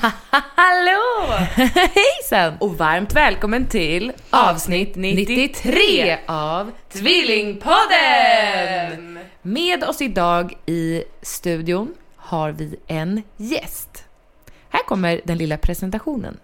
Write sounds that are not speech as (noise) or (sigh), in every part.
(laughs) Hallå! (laughs) Hejsan! Och varmt välkommen till avsnitt 93 av Tvillingpodden! Med oss idag i studion har vi en gäst. Här kommer den lilla presentationen.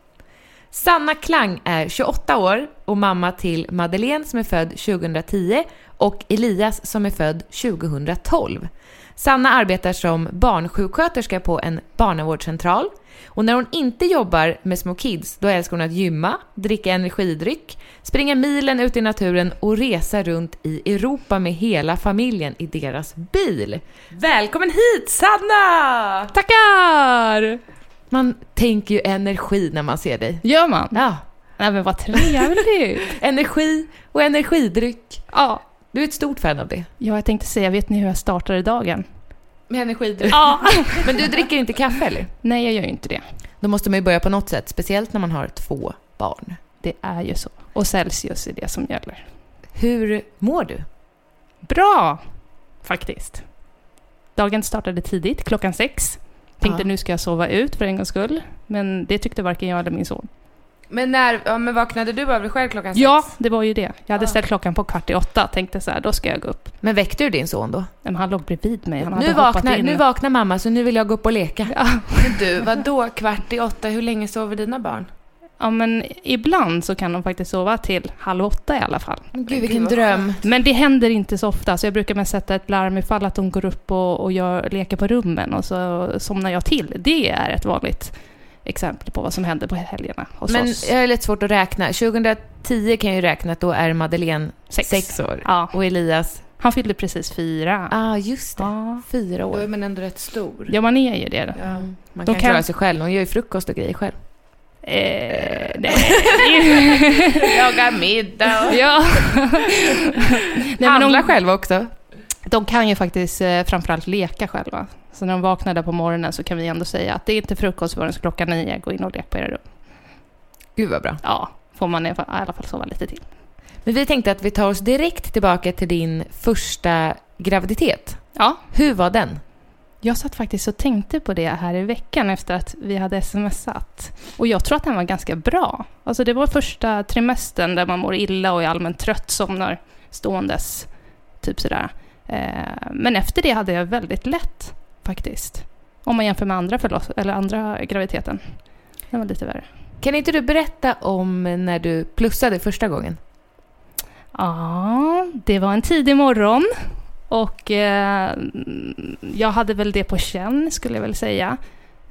Sanna Klang är 28 år och mamma till Madeleine som är född 2010 och Elias som är född 2012. Sanna arbetar som barnsjuksköterska på en barnavårdscentral. Och när hon inte jobbar med små kids, då älskar hon att gymma, dricka energidryck, springa milen ut i naturen och resa runt i Europa med hela familjen i deras bil. Välkommen hit Sanna! Tackar! Man tänker ju energi när man ser dig. Gör man? Ja, Nej men vad trevligt! (laughs) energi och energidryck. ja. Du är ett stort fan av det. ja, jag tänkte säga, vet ni hur jag startade dagen? Med energidryck. (laughs) Ja! Men du dricker inte kaffe eller? Nej, jag gör ju inte det. Då måste man ju börja på något sätt, speciellt när man har två barn. Det är ju så. Och Celsius är det som gäller. Hur mår du? Bra! Faktiskt. Dagen startade tidigt, klockan sex. Tänkte Ja. nu ska jag sova ut för en gångs skull. Men det tyckte varken jag eller min son. Men när, ja, men vaknade du av dig själv klockan Ja, det var ju det. Jag hade Ja. ställt klockan på kvart i åtta. Tänkte så här, då ska jag gå upp. Men väckte du din son då? Men han låg bredvid mig. Han Nu hade hoppat vaknar, in. nu vaknar mamma så nu vill jag gå upp och leka. Ja. (laughs) Men du, vad då kvart i åtta? Hur länge sover dina barn? Ja, men ibland så kan de faktiskt sova till halv åtta i alla fall. Gud vilken dröm. Men det händer inte så ofta, så jag brukar mest sätta ett larm ifall att de går upp och, och gör, leker på rummen och så somnar jag till. Det är ett vanligt exempel på vad som händer på helgerna hos Men oss. jag är lite svårt att räkna. 2010 kan jag ju räkna att då är Madeleine Sex. sex år. Ja, Och Elias, han fyllde precis fyra. ah just det, Ja. fyra Då är år. man ändå rätt stor. ja, man är ju det. Ja. Mm. Man De kan, kan- klara sig själv. Hon gör ju frukost och grejer själv. Eh, nej. (laughs) Laga middag. ja. (laughs) nej, men Handla de, själv också. de kan ju faktiskt eh, framförallt leka själva. Så när de vaknar där på morgonen så kan vi ändå säga att det är inte frukost förrän klockan nio. Gå in och lek på era rum. Gud vad bra. Ja, får man i alla fall- sova lite till. Men vi tänkte att vi tar oss direkt tillbaka till din första graviditet. Ja, Hur var den? jag satt faktiskt och tänkte på det här i veckan efter att vi hade smsat. Och jag tror att den var ganska bra. Alltså det var första trimestern där man mår illa och är allmänt trött, somnar ståendes, typ sådär. Eh, men efter det hade jag väldigt lätt faktiskt. Om man jämför med andra förloss eller andra graviditeten. Den var lite värre. Kan inte du berätta om när du plussade första gången? Ja, det var en tidig morgon och eh, jag hade väl det på känn skulle jag väl säga.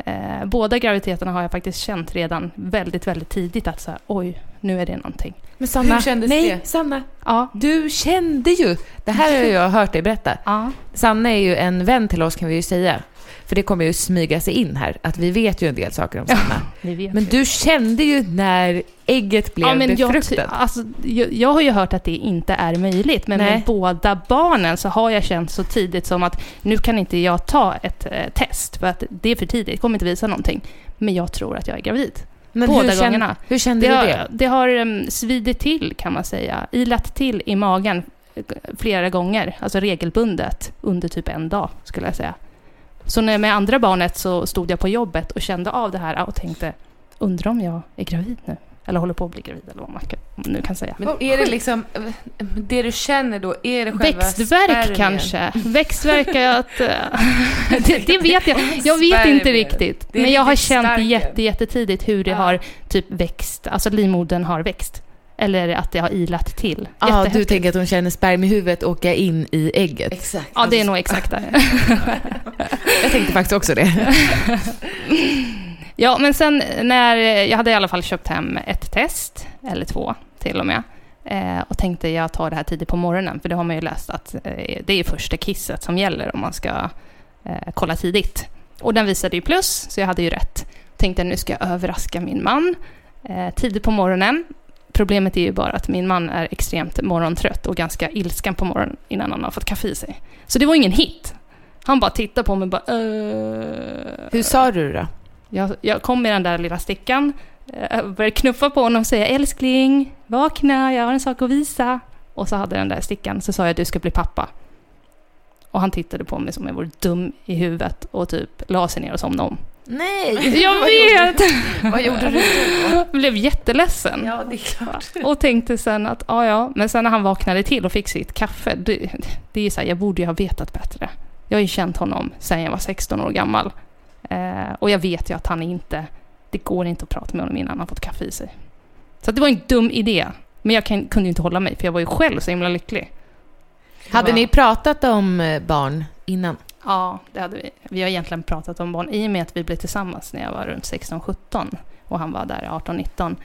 Eh, båda graviditeterna har jag faktiskt känt redan väldigt, väldigt tidigt att så här, oj, nu är det någonting. Men Sanna, Hur kändes nej, det? Sanna, Ja, du kände ju. Det här har jag hört dig berätta. (laughs) ja, Sanna är ju en vän till oss kan vi ju säga. För det kommer ju smyga sig in här, att vi vet ju en del saker om Sanna. vet Men du kände ju när ägget blev ja, men jag, befruktat. alltså, jag, jag har ju hört att det inte är möjligt, men Nej. med båda barnen så har jag känt så tidigt som att nu kan inte jag ta ett eh, test, för att det är för tidigt, det kommer inte visa någonting. Men jag tror att jag är gravid. Men båda hur kände, gångerna. Hur kände Det du har, det? det har um, svidit till kan man säga, ilat till i magen flera gånger, alltså regelbundet, under typ en dag skulle jag säga. Så när med andra barnet så stod jag på jobbet och kände av det här och tänkte, undrar om jag är gravid nu? Eller håller på att bli gravid eller vad man kan, nu kan säga. Men är det liksom, det du känner då, är det själva Växtverk spermien? kanske. Växtverk är att... eh, (laughs) det, det vet jag. Jag vet Spermier. inte riktigt. Men jag har känt jätte, jättetidigt hur det Ja. har typ växt, alltså livmodern har växt. Eller att det har ilat till. Ja, du tänker att hon känner spermiehuvudet åka in i ägget. Exakt. Ja, det är nog exakt där. (laughs) Jag tänkte faktiskt också det. (laughs) Ja, men sen när... Jag hade i alla fall köpt hem ett test, eller två till och med. Eh, och tänkte jag tar det här tidigt på morgonen, för det har man ju läst att eh, det är första kisset som gäller om man ska eh, kolla tidigt. Och den visade ju plus, så jag hade ju rätt. Tänkte nu ska jag överraska min man tidigt på morgonen. Problemet är ju bara att min man är extremt morgontrött och ganska ilsken på morgonen innan han har fått kaffe i sig. Så det var ingen hit. Han bara tittade på mig och bara... "Eh." Hur sa du då? Jag, jag kom med den där lilla stickan, eh, började knuffa på honom och säga älskling, vakna, jag har en sak att visa. Och så hade jag den där stickan, så sa jag du ska bli pappa. Och han tittade på mig som jag vore dum i huvudet och typ la sig ner och somnade om. Nej! Jag vet! Vad gjorde du då? Jag (laughs) blev jätteledsen. Ja, det är klart. Och tänkte sen att, ja ja, men sen när han vaknade till och fick sitt kaffe, det, det är ju så här, jag borde ju ha vetat bättre. Jag har ju känt honom sen jag var 16 år gammal. Eh, och jag vet ju att han inte, det går inte att prata med honom innan han fått kaffe i sig. Så det var en dum idé. Men jag kan, kunde inte hålla mig, för jag var ju själv så himla lycklig. Hade ni pratat om eh, barn innan? Ja, det hade vi. Vi har egentligen pratat om barn i och med att vi blev tillsammans när jag var runt 16-17 och han var där 18-19.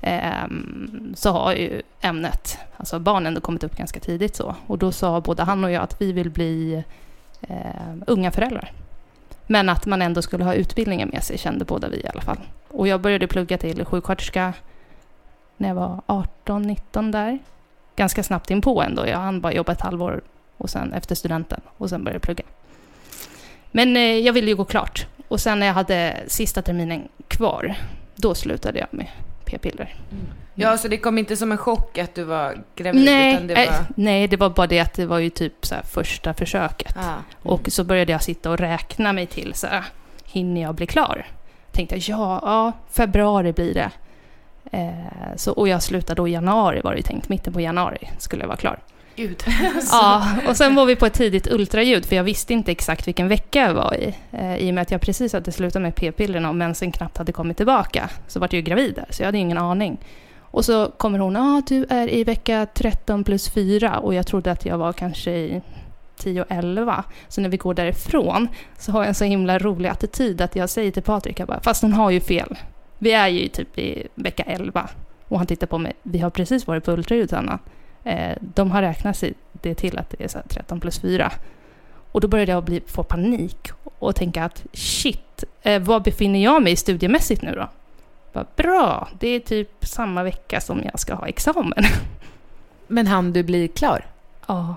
Ehm, så har ju ämnet, alltså barn ändå kommit upp ganska tidigt så. Och då sa både han och jag att vi vill bli eh, unga föräldrar. Men att man ändå skulle ha utbildningen med sig kände båda vi i alla fall. Och jag började plugga till sjuksköterska när jag var 18-19 där. Ganska snabbt inpå ändå. Jag hann bara jobba ett halvår och sen efter studenten och sen började jag plugga. Men eh, jag ville ju gå klart. Och sen när jag hade sista terminen kvar, då slutade jag med p-piller. Mm. Ja, så det kom inte som en chock att du var gravid? Nej, utan det eh, var... nej, det var bara det att det var ju typ så första försöket. Ah. Och så började jag sitta och räkna mig till så här, hinner jag bli klar? Tänkte jag, ja, ja, februari blir det. Eh, så, och jag slutade då i januari var det ju tänkt, mitten på januari skulle jag vara klar. Gud. (laughs) Ja, och sen var vi på ett tidigt ultraljud för jag visste inte exakt vilken vecka jag var i. Eh, I och med att jag precis hade slutat med p-pillerna och mensen knappt hade kommit tillbaka så vart jag ju gravid där, så jag hade ingen aning. Och så kommer hon, ja ah, du är i vecka 13 plus 4 och jag trodde att jag var kanske i 10 och 11. Så när vi går därifrån så har jag en så himla rolig attityd att jag säger till Patrik, jag bara, fast hon har ju fel. Vi är ju typ i vecka 11. Och han tittar på mig, vi har precis varit på ultraljud Sanna. Eh, de har räknat sig det till att det är så 13 plus 4. Och då började jag bli, få panik och tänka att shit, eh, var befinner jag mig studiemässigt nu då? Bara, Bra, det är typ samma vecka som jag ska ha examen. (laughs) Men han du bli klar? Ja.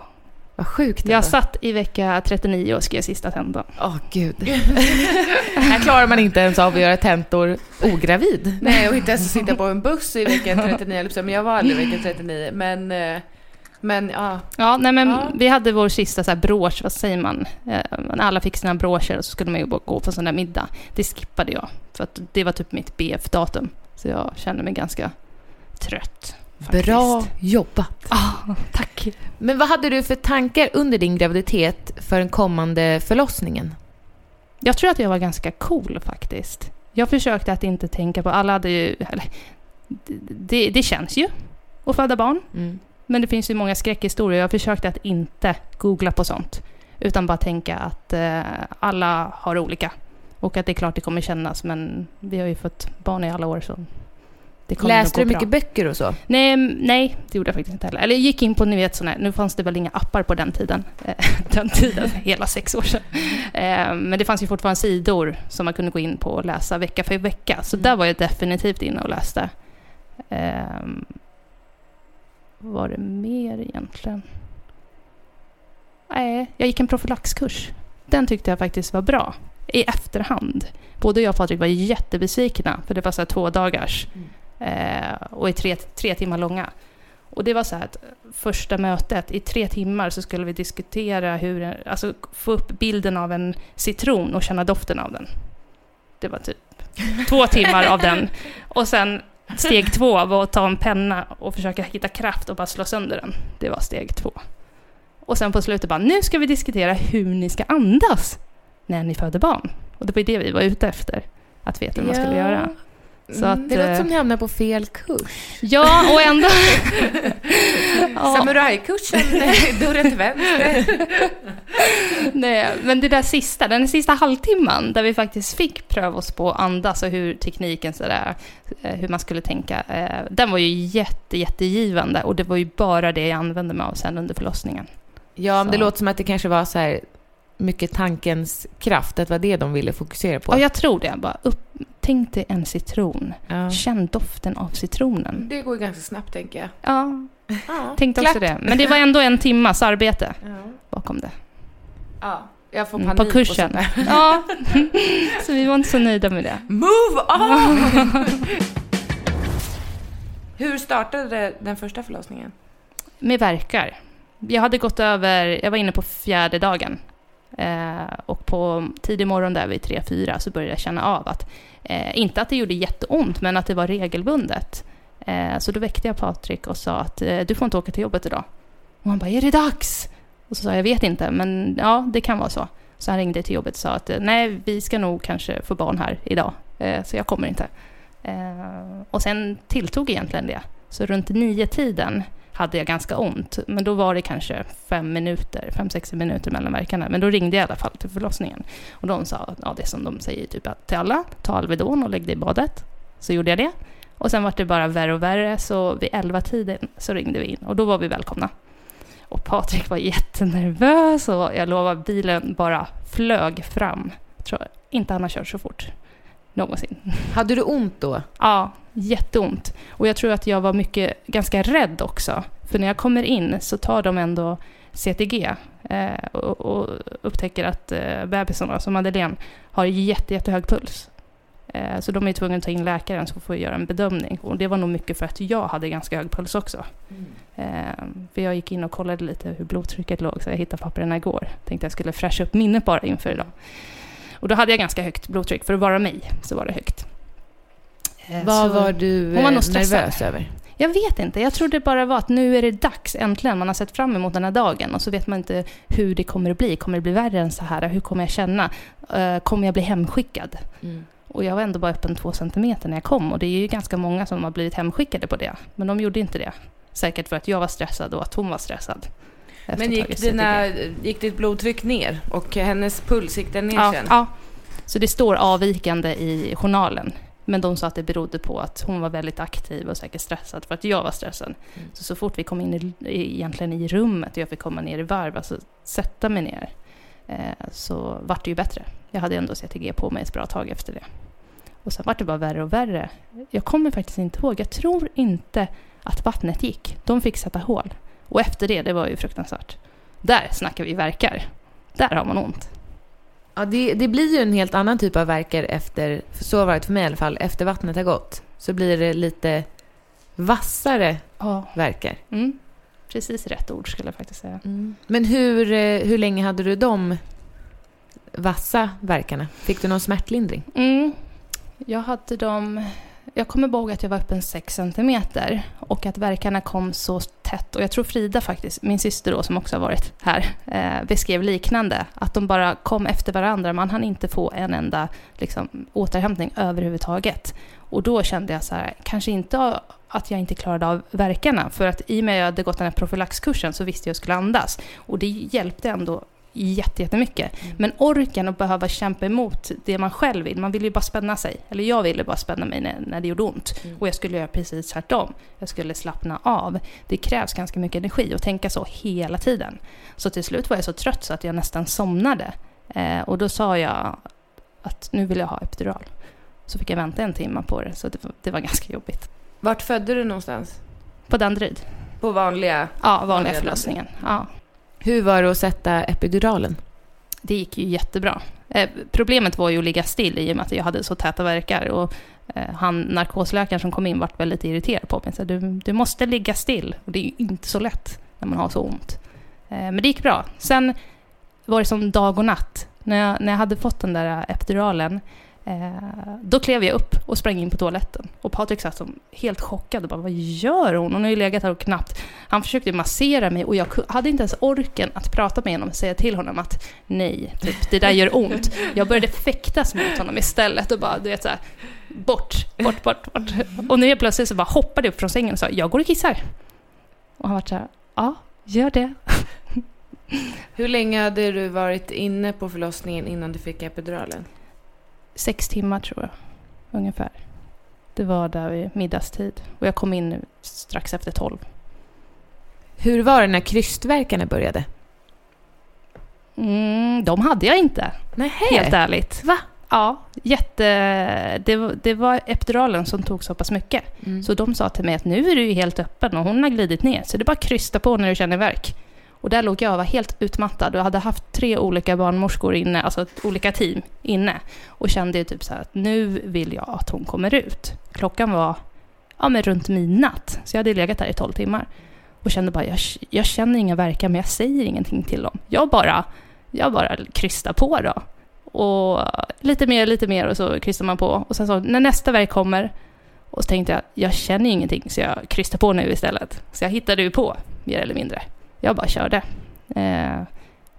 Vad sjukt Jag ändå. satt i vecka 39 och skrev sista tentan. Åh gud. (laughs) Här klarar man inte ens av att göra tentor ogravid. Nej, och inte ens att sitta på en buss i vecka 39, eller så, men jag var aldrig i vecka 39. Men, eh, men ja. Ja, nej men Ja. vi hade vår sista så här brosch, vad säger man? Eh, när alla fick sina broscher och så skulle man ju gå på sån där middag. Det skippade jag, för att det var typ mitt BF-datum. Så jag kände mig ganska trött. faktiskt. Bra jobbat. Ah, tack. Men vad hade du för tankar under din graviditet för den kommande förlossningen? Jag tror att jag var ganska cool faktiskt. Jag försökte att inte tänka på, alla hade ju, eller, det, det känns ju att föda barn. Mm. Men det finns ju många skräckhistorier. Jag försökte att inte googla på sånt. Utan bara tänka att eh, alla har olika. Och att det är klart det kommer kännas, men vi har ju fått barn i alla år så Läste du mycket bra. böcker och så? Nej, nej, det gjorde jag faktiskt inte heller. Eller jag gick in på, ni vet sådana nu fanns det väl inga appar på den tiden. Eh, (laughs) den tiden, hela sex år sedan. Eh, men det fanns ju fortfarande sidor som man kunde gå in på och läsa vecka för vecka. Så Mm. där var jag definitivt inne och läste. Var det mer egentligen? Nej, jag gick en profylaxkurs. Den tyckte jag faktiskt var bra. I efterhand. Både jag och Patrik var jättebesvikna, för det var så två dagars. Eh, och är tre, tre timmar långa. Och det var så här att första mötet, i tre timmar så skulle vi diskutera hur, alltså få upp bilden av en citron och känna doften av den. Det var typ två timmar av den. (laughs) Och sen steg två var att ta en penna och försöka hitta kraft och bara slå sönder den. Det var steg två. Och sen på slutet bara, nu ska vi diskutera hur ni ska andas när ni föder barn. Och det var ju det vi var ute efter, att veta hur man skulle Ja. göra. Så Mm, att, det låter eh, som ni hamnar på fel kurs. Ja, och ändå... (laughs) ja, Samurajkursen, (laughs) dörren till vänster. (laughs) nej, men det där sista, den sista halvtimman där vi faktiskt fick pröva oss på att andas och hur tekniken sådär, eh, hur man skulle tänka, eh, den var ju jätte, jättegivande och det var ju bara det jag använde mig av sen under förlossningen. Ja, men det låter som att det kanske var så här mycket tankens kraft, att det var det de ville fokusera på. Ja, jag tror det. Bara upp, tänk dig en citron. Ja. Känn doften av citronen. Det går ju ganska snabbt tänker jag. Ja, Ja, tänkte också det. Men det var ändå en timmas arbete Ja. bakom det. ja. Jag får Mm, panik på kursen. där. Ja, (laughs) så vi var inte så nöjda med det. Move on! (laughs) Hur startade den första förlossningen? Med verkar. Jag hade gått över, jag var inne på fjärde dagen. Eh, och på tidig morgon där vid 3-4 så började jag känna av att, eh, inte att det gjorde jätteont, men att det var regelbundet. Eh, så då väckte jag Patrik och sa att eh, du får inte åka till jobbet idag. Och han bara, är det dags? Och så sa jag, jag vet inte, men ja, det kan vara så. Så han ringde till jobbet och sa att eh, nej, vi ska nog kanske få barn här idag, eh, så jag kommer inte. Eh, och sen tilltog egentligen det. Så runt nio tiden hade jag ganska ont, men då var det kanske fem minuter, fem, sex minuter mellan verkarna. Men då ringde jag i alla fall till förlossningen. Och de sa, ja det som de säger typ att till alla, ta Alvedon och lägg dig i badet. Så gjorde jag det. Och sen var det bara värre och värre, så vid elva tiden så ringde vi in och då var vi välkomna. Och Patrik var jättenervös och jag lovar, bilen bara flög fram. Jag tror inte han har kört så fort någonsin. Hade du ont då? Ja, jätteont. Och jag tror att jag var mycket, ganska rädd också. För när jag kommer in så tar de ändå CTG eh, och, och upptäcker att eh, bebisarna, som Madeleine, har jätte, jättehög puls. Eh, så de är tvungna att ta in läkaren som får göra en bedömning. Och det var nog mycket för att jag hade ganska hög puls också. Eh, för jag gick in och kollade lite hur blodtrycket låg, så jag hittade papperna igår. Tänkte jag skulle fräscha upp minnet bara inför idag. Och då hade jag ganska högt blodtryck. För att vara mig så var det högt. Eh, Vad var du Hon var eh, nog stressad. nervös över? Jag vet inte. Jag trodde bara var att nu är det dags, äntligen. Man har sett fram emot den här dagen och så vet man inte hur det kommer att bli. Kommer det bli värre än så här? Hur kommer jag känna? Eh, kommer jag bli hemskickad? Mm. Och jag var ändå bara öppen två centimeter när jag kom och det är ju ganska många som har blivit hemskickade på det. Men de gjorde inte det. Säkert för att jag var stressad och att hon var stressad. Men gick, dina, gick ditt blodtryck ner och hennes puls gick den ner ja, sen? ja. Så det står avvikande i journalen. Men de sa att det berodde på att hon var väldigt aktiv och säkert stressad för att jag var stressad. Mm. Så så fort vi kom in i, egentligen i rummet och jag fick komma ner i varv, alltså sätta mig ner, eh, så vart det ju bättre. Jag hade ändå CTG på mig ett bra tag efter det. Och sen vart det bara värre och värre. Jag kommer faktiskt inte ihåg. Jag tror inte att vattnet gick. De fick sätta hål. Och efter det, det var ju fruktansvärt. Där snackar vi verkar. Där har man ont. Ja, det, det blir ju en helt annan typ av verkar efter, så har det varit för mig i alla fall, efter vattnet har gått. Så blir det lite vassare Ja. verkar. Mm. Precis rätt ord skulle jag faktiskt säga. Men hur, eh, hur länge hade du de vassa verkarna? Fick du någon smärtlindring? Mm. Jag hade dem... Jag kommer ihåg att jag var öppen 6 centimeter och att verkarna kom så tätt. Och jag tror Frida faktiskt, min syster då som också har varit här, eh, beskrev liknande. Att de bara kom efter varandra. Man hann inte få en enda liksom, återhämtning överhuvudtaget. Och då kände jag så här, kanske inte att jag inte klarade av verkarna. För att i och med att jag hade gått den här profylaxkursen så visste jag att jag skulle andas. Och det hjälpte ändå jätte- jättemycket. Men orken att behöva kämpa emot det man själv vill. Man vill ju bara spänna sig. Eller jag ville bara spänna mig när, när det gjorde ont. Och jag skulle göra precis tvärtom. Jag skulle slappna av. Det krävs ganska mycket energi att tänka så hela tiden. Så till slut var jag så trött så att jag nästan somnade. Eh, och då sa jag att nu vill jag ha epidural. Så fick jag vänta en timme på det, så det, var- det var ganska jobbigt. Vart födde du någonstans? På Danderyd. På vanliga? Ja, vanliga Vanliga förlossningen. Ja. Hur var det att sätta epiduralen? Det gick ju jättebra. Eh, problemet var ju att ligga still i och med att jag hade så täta verkar. Och Eh, han, narkosläkaren som kom in vart väldigt irriterad på mig. Så du, du måste ligga still. Och det är ju inte så lätt när man har så ont. Eh, men det gick bra. Sen var det som dag och natt. När jag, när jag hade fått den där epiduralen Eh, då klev jag upp och sprang in på toaletten. Och Patrik satt som helt chockad och bara “Vad gör hon?” Hon har ju legat här och knappt... Han försökte massera mig och jag hade inte ens orken att prata med honom och säga till honom att “Nej, typ, det där gör ont”. Jag började fäktas mot honom istället och bara, du vet såhär, bort, bort, bort, bort. Och nu helt plötsligt så bara hoppade jag upp från sängen och sa “Jag går och kissar”. Och han var så här “Ja, gör det”. Hur länge hade du varit inne på förlossningen innan du fick epiduralen? Sex timmar tror jag, ungefär. Det var där vid middagstid. Och jag kom in strax efter tolv. Hur var det när krystvärkarna började? Mm, de hade jag inte. Nej. Helt ärligt. Va? Ja, jätte... Det, var, det var epiduralen som tog så pass mycket. Mm. Så de sa till mig att nu är du ju helt öppen och hon har glidit ner. Så det är bara att krysta på när du känner värk. Och där låg jag och var helt utmattad och hade haft tre olika barnmorskor inne, alltså olika team inne. Och kände ju typ så här att nu vill jag att hon kommer ut. Klockan var ja, men runt midnatt, så jag hade legat där i tolv timmar. Och kände bara, jag, jag känner inga verkar men jag säger ingenting till dem. Jag bara, jag bara krystar på då. Och lite mer, lite mer och så krystar man på. Och sen så när nästa verk kommer och så tänkte jag, jag känner ingenting så jag krystar på nu istället. Så jag hittade ju på, mer eller mindre jag bara körde. Eh,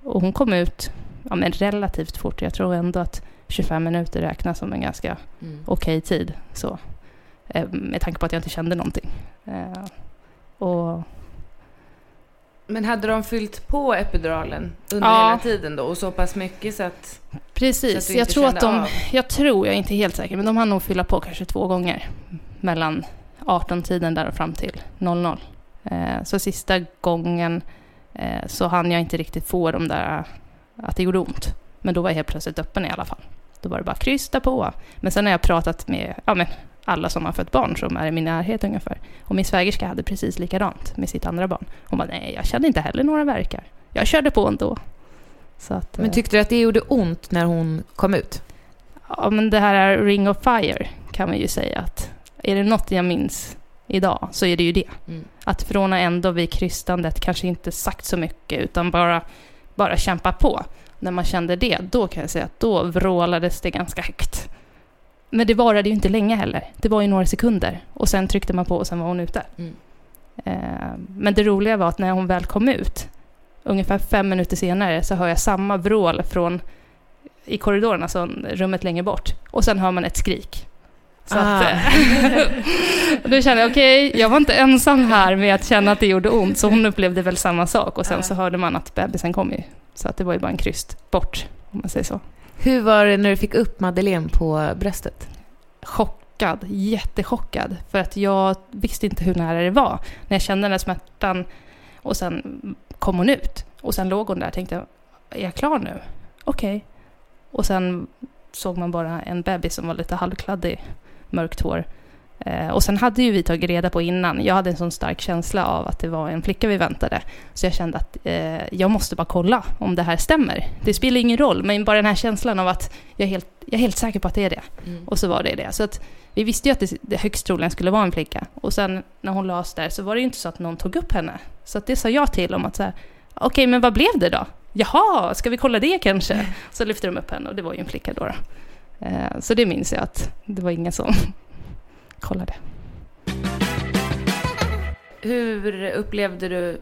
och hon kom ut ja, men relativt fort. Jag tror ändå att 25 minuter räknas som en ganska mm. okej okay tid. Så, eh, med tanke på att jag inte kände någonting. Eh, och, men hade de fyllt på epiduralen under ja. hela tiden då? Och så pass mycket så att... Precis. Så att jag tror att de... Av. Jag tror, jag är inte helt säker, men de har nog fylla på kanske två gånger. Mellan 18-tiden där och fram till 00. Eh, så sista gången eh, så hann jag inte riktigt få de där att det gjorde ont. Men då var jag helt plötsligt öppen i alla fall. Då var det bara krysta på. Men sen har jag pratat med ja, men alla som har fött barn som är i min närhet ungefär. Och min svägerska hade precis likadant med sitt andra barn. Hon bara, nej, jag kände inte heller några verkar. Jag körde på ändå. Att, men tyckte du att det gjorde ont när hon kom ut? Ja, men det här är ring of fire kan man ju säga att är det något jag minns idag så är det ju det. Mm. Att från ändå vid krystandet kanske inte sagt så mycket utan bara, bara kämpa på. När man kände det, då kan jag säga att då vrålades det ganska högt. Men det varade ju inte länge heller. Det var ju några sekunder och sen tryckte man på och sen var hon ute. Mm. Eh, men det roliga var att när hon väl kom ut, ungefär fem minuter senare, så hör jag samma vrål från i korridoren, alltså rummet längre bort. Och sen hör man ett skrik. Så ah. (laughs) att, eh, då kände jag, okej, okay, jag var inte ensam här med att känna att det gjorde ont, så hon upplevde väl samma sak. Och sen ah. så hörde man att bebisen kom ju. Så att det var ju bara en kryst bort, om man säger så. Hur var det när du fick upp Madeleine på bröstet? Chockad, jättechockad. För att jag visste inte hur nära det var. När jag kände den här smärtan och sen kom hon ut. Och sen låg hon där och tänkte, är jag klar nu? Okej. Okay. Och sen såg man bara en bebis som var lite halvkladdig mörkt hår. Eh, och sen hade ju vi tagit reda på innan, jag hade en sån stark känsla av att det var en flicka vi väntade. Så jag kände att eh, jag måste bara kolla om det här stämmer. Det spelar ingen roll, men bara den här känslan av att jag är helt, jag är helt säker på att det är det. Mm. Och så var det det. Så att vi visste ju att det, det högst troligen skulle vara en flicka. Och sen när hon lades där så var det ju inte så att någon tog upp henne. Så att det sa jag till om att så här, okej okay, men vad blev det då? Jaha, ska vi kolla det kanske? (laughs) Så lyfte de upp henne och det var ju en flicka då. då. Eh, så det minns jag att det var ingen som (laughs) kollade. Hur upplevde du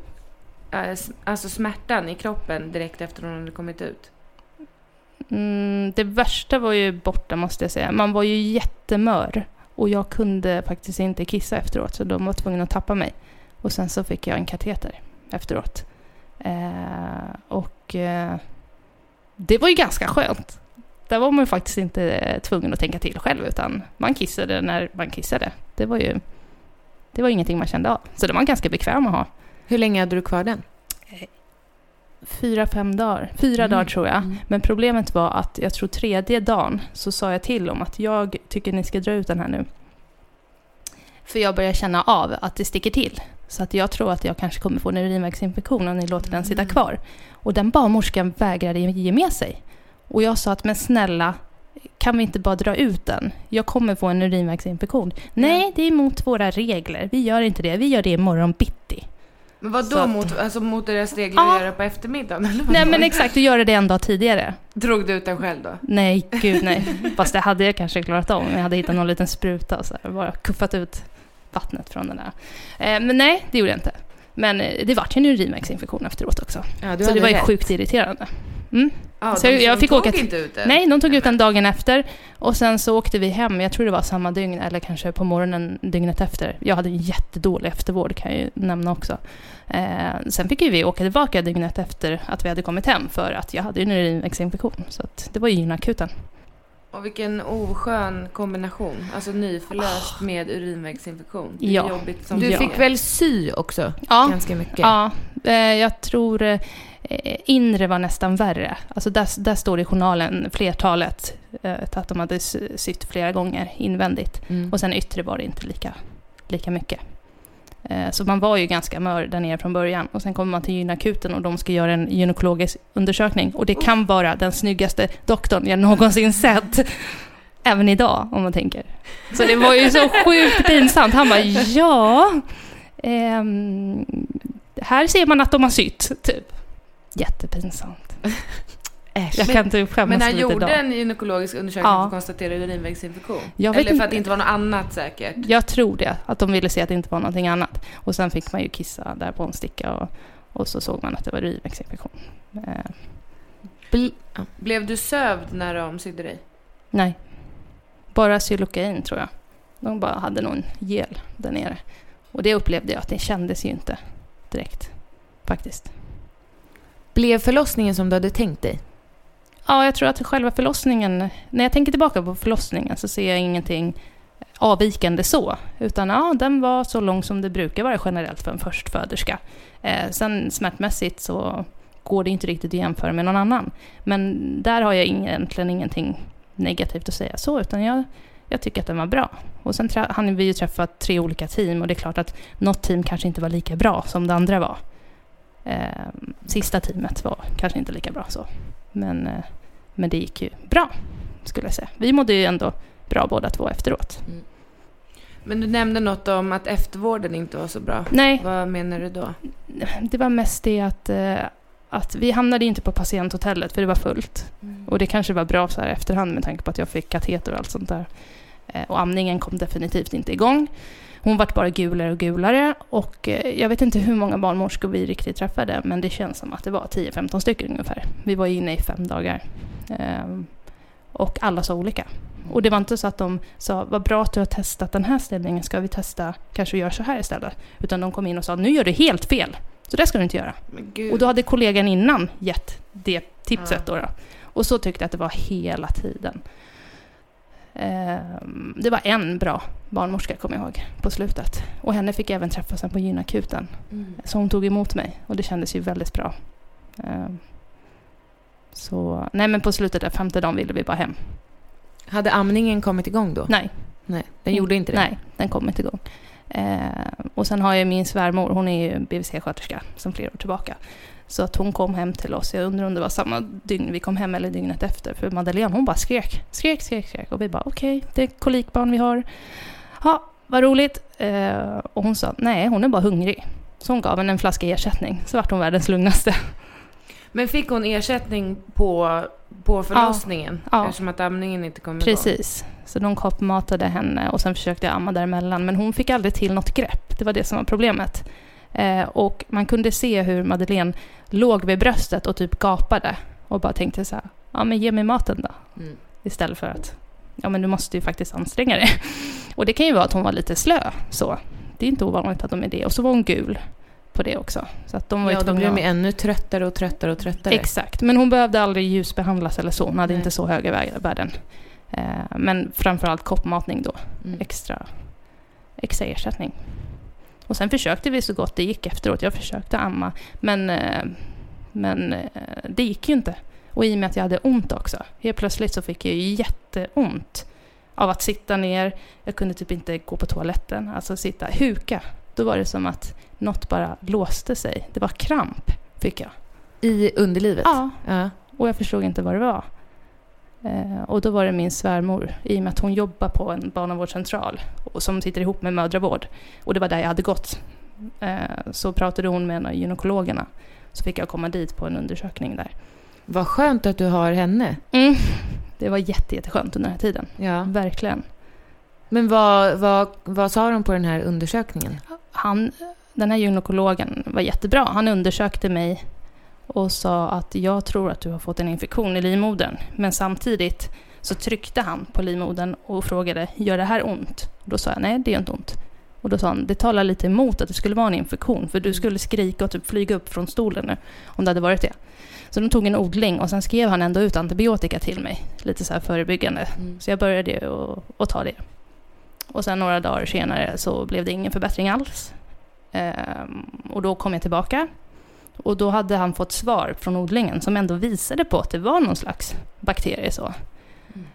eh, alltså smärtan i kroppen direkt efter hon hade kommit ut? Mm, det värsta var ju borta måste jag säga. Man var ju jättemör och jag kunde faktiskt inte kissa efteråt så de var tvungna att tappa mig. Och sen så fick jag en kateter efteråt. Eh, och eh, det var ju ganska skönt där var man faktiskt inte tvungen att tänka till själv, utan man kissade när man kissade. Det var ju det var ingenting man kände av. Så det var ganska bekväm att ha. Hur länge hade du kvar den? Fyra, fem dagar. Fyra mm. dagar tror jag. Mm. Men problemet var att jag tror tredje dagen så sa jag till om att jag tycker ni ska dra ut den här nu. För jag börjar känna av att det sticker till. Så att jag tror att jag kanske kommer få en urinvägsinfektion om ni låter den sitta mm. kvar. Och den barnmorskan vägrade ge med sig. Och jag sa att men snälla, kan vi inte bara dra ut den? Jag kommer få en urinvägsinfektion. Nej, det är emot våra regler. Vi gör inte det. Vi gör det imorgon bitti. Men vad då att- mot, alltså mot deras regler Ja. att göra på eftermiddagen? Eller Nej, men exakt. Du gör det en dag tidigare. Drog du ut den själv då? Nej, gud nej. (laughs) Fast det hade jag kanske klarat om jag hade hittat någon liten spruta och så här, bara kuffat ut vattnet från den där. Eh, men nej, det gjorde jag inte. Men eh, det vart ju en urinvägsinfektion efteråt också. Ja, så det var ju rätt. sjukt irriterande. Mm. Ja, Så de, jag fick tog åka inte ut det? Nej, de tog ut den dagen efter och sen så åkte vi hem. Jag tror det var samma dygn eller kanske på morgonen dygnet efter. Jag hade en jättedålig eftervård kan jag ju nämna också. Eh, sen fick ju vi åka tillbaka dygnet efter att vi hade kommit hem för att jag hade ju en urinvägsinfektion. Så att det var ju gynakuten. Och vilken oskön kombination. Alltså nyförlöst med urinvägsinfektion. Det är Ja. jobbigt som Du fick väl sy också? Ja, Ganska mycket. Ja, eh, jag tror eh, inre var nästan värre. Alltså där, där står det i journalen, flertalet, eh, att de hade sy- sytt flera gånger invändigt. Mm. Och sen yttre var det inte lika, lika mycket. Eh, Så man var ju ganska mör där nere från början. Och sen kommer man till gynakuten och de ska göra en gynekologisk undersökning. Och det kan vara den snyggaste doktorn jag någonsin sett. Även idag, om man tänker. Så det var ju så (laughs) sjukt pinsamt. Han bara, ja... ehm, här ser man att de har sytt, typ. Jättepinsamt. Äsch. Jag kan inte skämmas Men han lite gjorde idag. en gynekologisk undersökning Ja. för att konstatera urinvägsinfektion? Jag vet Eller för inte. att det inte var något annat säkert? Jag tror det, att de ville se att det inte var någonting annat. Och sen fick man ju kissa där på en sticka och, och så såg man att det var urinvägsinfektion. Eh, Bl- ja. Blev du sövd när de sydde dig? nej, bara Xylocain tror jag. De bara hade någon gel där nere. Och det upplevde jag att det kändes ju inte direkt, faktiskt. Blev förlossningen som du hade tänkt dig? Ja, jag tror att själva förlossningen, när jag tänker tillbaka på förlossningen så ser jag ingenting avvikande så. Utan ja, den var så lång som det brukar vara generellt för en förstföderska. Eh, sen smärtmässigt så går det inte riktigt att jämföra med någon annan. Men där har jag egentligen ingenting negativt att säga så, utan jag, jag tycker att den var bra. Och sen hann vi ju träffa tre olika team och det är klart att något team kanske inte var lika bra som det andra var. Eh, sista teamet var kanske inte lika bra så. Men, eh, men det gick ju bra, skulle jag säga. Vi mådde ju ändå bra båda två efteråt. Men du nämnde något om att eftervården inte var så bra. Nej, Vad menar du då? det var mest det att, eh, att vi hamnade inte på patienthotellet för det var fullt. Och det kanske var bra så här efterhand med tanke på att jag fick kateter och allt sånt där. Eh, Och amningen kom definitivt inte igång. Hon vart bara gulare och gulare och eh, jag vet inte hur många barnmorskor vi riktigt träffade men det känns som att det var 10-15 stycken ungefär. Vi var inne i fem dagar. Ehm, Och alla sa olika. Och det var inte så att de sa vad bra att du har testat den här ställningen, ska vi testa kanske göra så här istället? Utan de kom in och sa nu gör du helt fel, så det ska du inte göra. Och då hade kollegan innan gett det tipset då, då. Och så tyckte jag att det var hela tiden. Ehm, Det var en bra barnmorska, kommer jag ihåg, på slutet. Och henne fick jag även träffa sen på gynakuten. Mm. Så hon tog emot mig och det kändes ju väldigt bra. Ehm, Så, nej men på slutet där, femte dagen ville vi bara hem. Hade amningen kommit igång då? Nej, Nej, den gjorde inte det? nej, den kom inte igång. Ehm, och sen har jag min svärmor, hon är ju BVC-sköterska sedan flera år tillbaka. Så att hon kom hem till oss, jag undrar om det var samma dygn vi kom hem eller dygnet efter. För Madeleine hon bara skrek, skrek, skrek, skrek. Och vi bara okej, det är kolikbarn vi har. Ja, vad roligt. Ehm, och hon sa nej, hon är bara hungrig. Så hon gav henne en flaska ersättning, så vart hon världens lugnaste. Men fick hon ersättning på, på förlossningen? Ja. Eftersom att amningen inte kom igång? Precis. Så de koppmatade henne och sen försökte jag amma däremellan. Men hon fick aldrig till något grepp. Det var det som var problemet. Eh, och man kunde se hur Madeleine låg vid bröstet och typ gapade. Och bara tänkte så här, ja men ge mig maten då. Mm. Istället för att, ja men du måste ju faktiskt anstränga dig. (laughs) Och det kan ju vara att hon var lite slö så. Det är inte ovanligt att de är det. Och så var hon gul på det också. Så att de var Ja, de blev att- ännu tröttare och tröttare och tröttare. Exakt, men hon behövde aldrig ljusbehandlas eller så. Hon hade Nej. inte så höga vä- värden. Eh, men framförallt koppmatning då, Mm. extra, extra ersättning. Och sen försökte vi så gott det gick efteråt. Jag försökte amma, men, eh, men eh, det gick ju inte. Och i och med att jag hade ont också. Helt plötsligt så fick jag ju jätteont av att sitta ner. Jag kunde typ inte gå på toaletten, alltså sitta, huka. Då var det som att något bara låste sig. Det var kramp, fick jag. I underlivet? Ja, ja. och jag förstod inte vad det var. Eh, och då var det min svärmor, i och med att hon jobbar på en barnavårdscentral och som sitter ihop med mödravård. Och det var där jag hade gått. Eh, så pratade hon med en av gynekologerna. Så fick jag komma dit på en undersökning där. Vad skönt att du har henne. Mm. Det var jätte, jätteskönt under den här tiden. Ja. Verkligen. Men vad, vad, vad sa de på den här undersökningen? Han, den här gynekologen var jättebra. Han undersökte mig och sa att jag tror att du har fått en infektion i livmodern. Men samtidigt så tryckte han på livmodern och frågade, gör det här ont? Och då sa jag, nej det gör inte ont. Och då sa han, det talar lite emot att det skulle vara en infektion, för du skulle skrika och typ flyga upp från stolen nu, om det hade varit det. Så de tog en odling och sen skrev han ändå ut antibiotika till mig, lite så här förebyggande. Mm. Så jag började att ta det. Och sen några dagar senare så blev det ingen förbättring alls. Ehm, och då kom jag tillbaka. Och då hade han fått svar från odlingen som ändå visade på att det var någon slags bakterie. Så. Mm.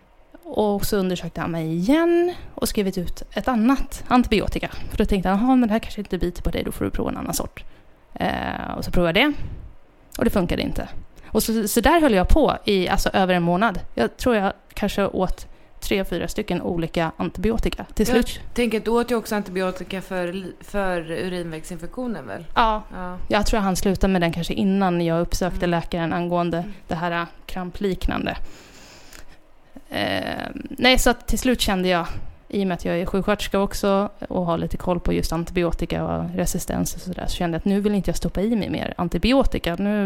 Och så undersökte han mig igen och skrivit ut ett annat antibiotika. För då tänkte han, jaha men det här kanske inte biter på dig, då får du prova en annan sort. Ehm, och så provade jag det. Och det funkade inte. Och så, så där höll jag på i alltså, över en månad. Jag tror jag kanske åt tre, fyra stycken olika antibiotika. Till Jag slut, tänker att du åt ju också antibiotika för, för urinvägsinfektionen väl? ja, Ja. jag tror han slutade med den kanske innan jag uppsökte Mm. läkaren angående det här äh, krampliknande. Eh, nej, så att till slut kände jag, i och med att jag är sjuksköterska också och har lite koll på just antibiotika och resistens och sådär, så kände jag att nu vill inte jag stoppa i mig mer antibiotika. Nu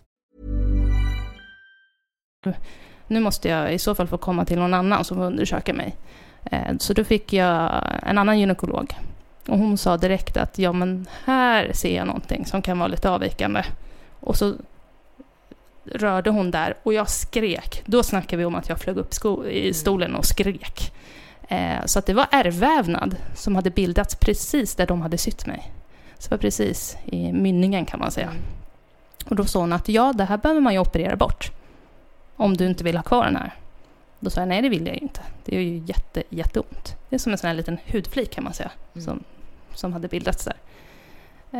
Nu måste jag i så fall få komma till någon annan som undersöker mig. Eh, Så då fick jag en annan gynekolog. Och hon sa direkt att ja men här ser jag någonting som kan vara lite avvikande. Och så rörde hon där och jag skrek. Då snackar vi om att jag flög upp i stolen och skrek. Eh, Så att det var ärrvävnad som hade bildats precis där de hade sytt mig. Så det var precis i mynningen kan man säga. Och då sa hon att ja, det här behöver man ju operera bort om du inte vill ha kvar den här. Då sa jag nej, det vill jag ju inte. Det är ju jätte, jätteont. Det är som en sån här liten hudflik kan man säga, Mm. som, som hade bildats där.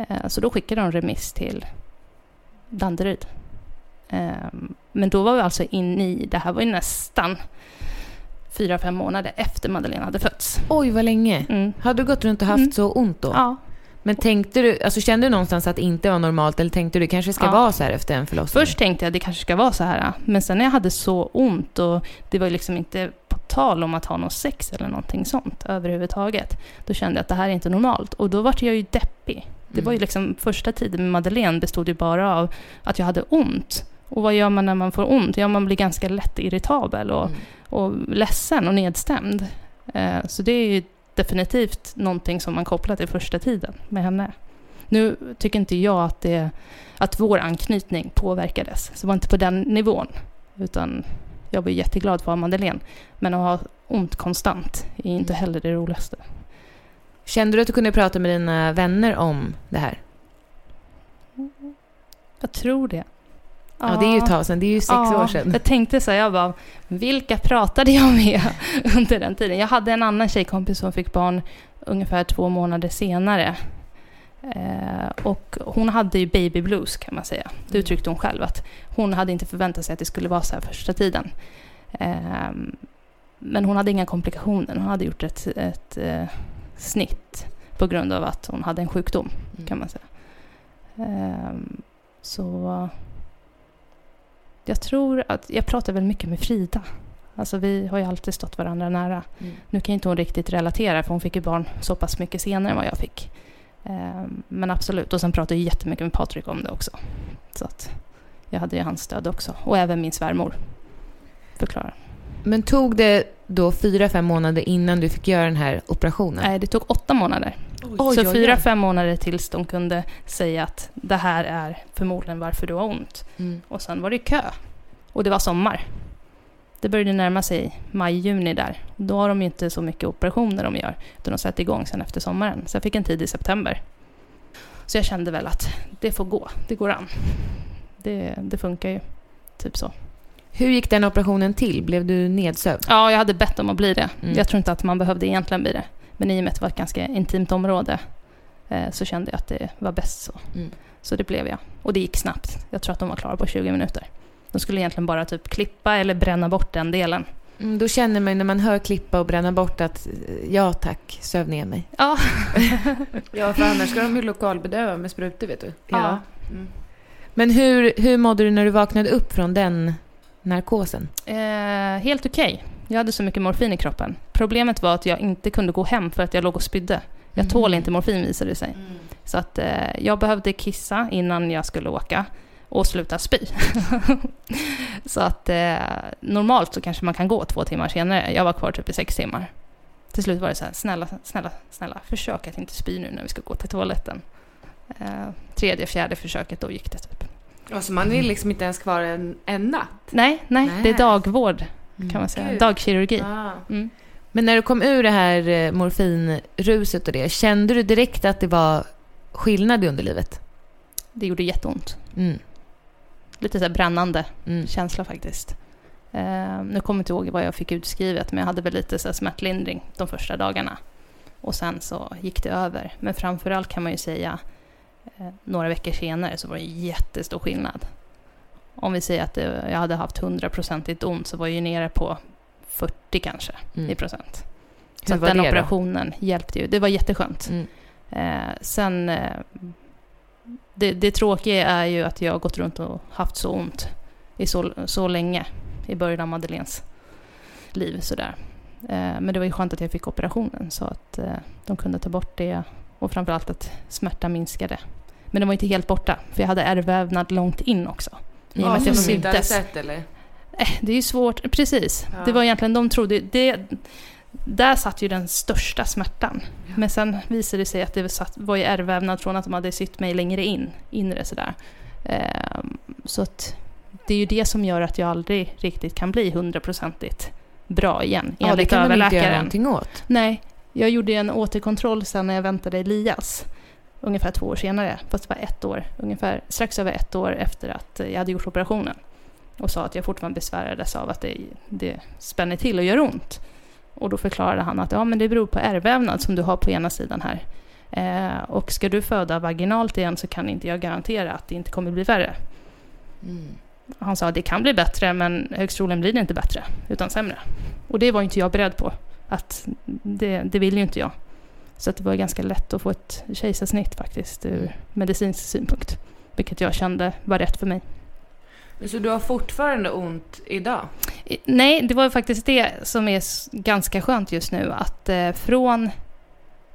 Eh, så då skickade de remiss till Danderyd. Eh, men då var vi alltså inne i, det här var ju nästan fyra, fem månader efter Madeleine hade fötts. Oj, vad länge. Mm. Hade du gått runt och haft Mm. så ont då? Ja, Men tänkte du, alltså kände du någonstans att det inte var normalt eller tänkte du det kanske ska Ja. vara så här efter en förlossning? Först tänkte jag det kanske ska vara så här, men sen när jag hade så ont och det var ju liksom inte på tal om att ha någon sex eller någonting sånt överhuvudtaget, då kände jag att det här är inte normalt. Och då vart jag ju deppig. Det var ju Mm. liksom, första tiden med Madeleine bestod ju bara av att jag hade ont. Och vad gör man när man får ont? Ja, man blir ganska lätt irritabel och, Mm. och ledsen och nedstämd. Eh, så det är ju definitivt någonting som man kopplar till första tiden med henne. Nu tycker inte jag att, det, att vår anknytning påverkades, så det var inte på den nivån. Utan jag var jätteglad för att ha Madeleine. Men att ha ont konstant är inte heller det roligaste. Kände du att du kunde prata med dina vänner om det här? Jag tror det. Ja, det är ju ett tag sedan. Det är ju sex Ja, år sedan. Jag tänkte så här, jag bara, vilka pratade jag med (laughs) under den tiden? Jag hade en annan tjejkompis som fick barn ungefär två månader senare. Eh, och hon hade ju baby blues kan man säga. Det uttryckte hon själv att hon hade inte förväntat sig att det skulle vara så här första tiden. Eh, men hon hade inga komplikationer. Hon hade gjort ett, ett eh, snitt på grund av att hon hade en sjukdom kan man säga. Eh, så jag tror att jag pratar väl mycket med Frida. Alltså vi har ju alltid stått varandra nära. Mm. Nu kan inte hon riktigt relatera för hon fick ju barn så pass mycket senare än vad jag fick. Eh, Men absolut, och sen pratade jag jättemycket med Patrik om det också. Så att jag hade ju hans stöd också. Och även min svärmor förklarar. Men tog det då fyra, fem månader innan du fick göra den här operationen? Nej, det tog åtta månader. Oj, så oj, oj. fyra, fem månader tills de kunde säga att det här är förmodligen varför du har ont. Mm. Och sen var det kö. Och det var sommar. Det började närma sig maj-juni där. Då har de ju inte så mycket operationer de gör. Utan de sätter igång sen efter sommaren. Så jag fick en tid i september. Så jag kände väl att det får gå. Det går an. Det, det funkar ju. Typ så. Hur gick den operationen till? Blev du nedsövd? Ja, jag hade bett om att bli det. Mm. Jag tror inte att man behövde egentligen bli det. Men i och med att det var ett ganska intimt område eh, så kände jag att det var bäst så. Mm. Så det blev jag. Och det gick snabbt. Jag tror att de var klara på 20 minuter. De skulle egentligen bara typ klippa eller bränna bort den delen. Mm, då känner man när man hör klippa och bränna bort att eh, ja tack, söv ner mig. Ja, (laughs) Ja, för annars ska de ju lokalbedöva med sprutor, vet du. ja. Mm. Men hur, hur mådde du när du vaknade upp från den narkosen? Eh, helt okej. Jag hade så mycket morfin i kroppen. Problemet var att jag inte kunde gå hem för att jag låg och spydde. Jag Mm. tål inte morfin visade det sig. Så att eh, jag behövde kissa innan jag skulle åka och sluta spy. (laughs) så att eh, normalt så kanske man kan gå två timmar senare. Jag var kvar typ i sex timmar. Till slut var det så här, snälla, snälla, snälla, försök att inte spy nu när vi ska gå till toaletten. Eh, tredje, fjärde försöket, då gick det typ. Alltså man är liksom inte ens kvar en, en natt. Nej, nej, Nej. det är dagvård kan man säga. Gud. Dagkirurgi. Ah. Mm. Men när du kom ur det här eh, morfinruset och det, kände du direkt att det var skillnad i underlivet? Det gjorde jätteont. Mm. Lite så brännande Mm. känsla faktiskt. Eh, nu kommer jag inte ihåg vad jag fick utskrivet, men jag hade väl lite så här smärtlindring de första dagarna. Och sen så gick det över. Men framförallt kan man ju säga, några veckor senare så var det jättestor skillnad. Om vi säger att jag hade haft 100% ont så var jag ju nere på 40 kanske Mm. i procent. Hur Så den det då? operationen hjälpte ju. Det var jätteskönt. Mm. Eh, sen, eh, det, det tråkiga är ju att jag har gått runt och haft så ont i så, så länge i början av Madeleines liv. Sådär. Eh, men det var ju skönt att jag fick operationen så att eh, de kunde ta bort det och framförallt att smärtan minskade. Men den var inte helt borta för jag hade ärrvävnad långt in också. I och med Ja, att jag de inte hade syntes. sett eller? Eh, Det är ju svårt, precis. Ja. Det var egentligen, de trodde, det, där satt ju den största smärtan. Men sen visade det sig att det satt, var ju ärrvävnad från att de hade sytt mig längre in, inre sådär. Ehm, så att det är ju det som gör att jag aldrig riktigt kan bli hundraprocentigt bra igen, Ja, det enligt kan man inte göra överläkaren. någonting åt. Nej, jag gjorde en återkontroll sen när jag väntade Elias. Ungefär två år senare, fast det var ett år, ungefär strax över ett år efter att jag hade gjort operationen. Och sa att jag fortfarande besvärades av att det, det spänner till och gör ont. Och då förklarade han att ja, men det beror på ärrvävnad som du har på ena sidan här. Eh, och ska du föda vaginalt igen så kan inte jag garantera att det inte kommer bli värre. Mm. Han sa att det kan bli bättre men högst troligen blir det inte bättre utan sämre. Och det var inte jag beredd på. Att det, det vill ju inte jag. Så att det var ganska lätt att få ett kejsarsnitt faktiskt ur medicinsk synpunkt. Vilket jag kände var rätt för mig. Så du har fortfarande ont idag? Nej, det var faktiskt det som är ganska skönt just nu. Att eh, från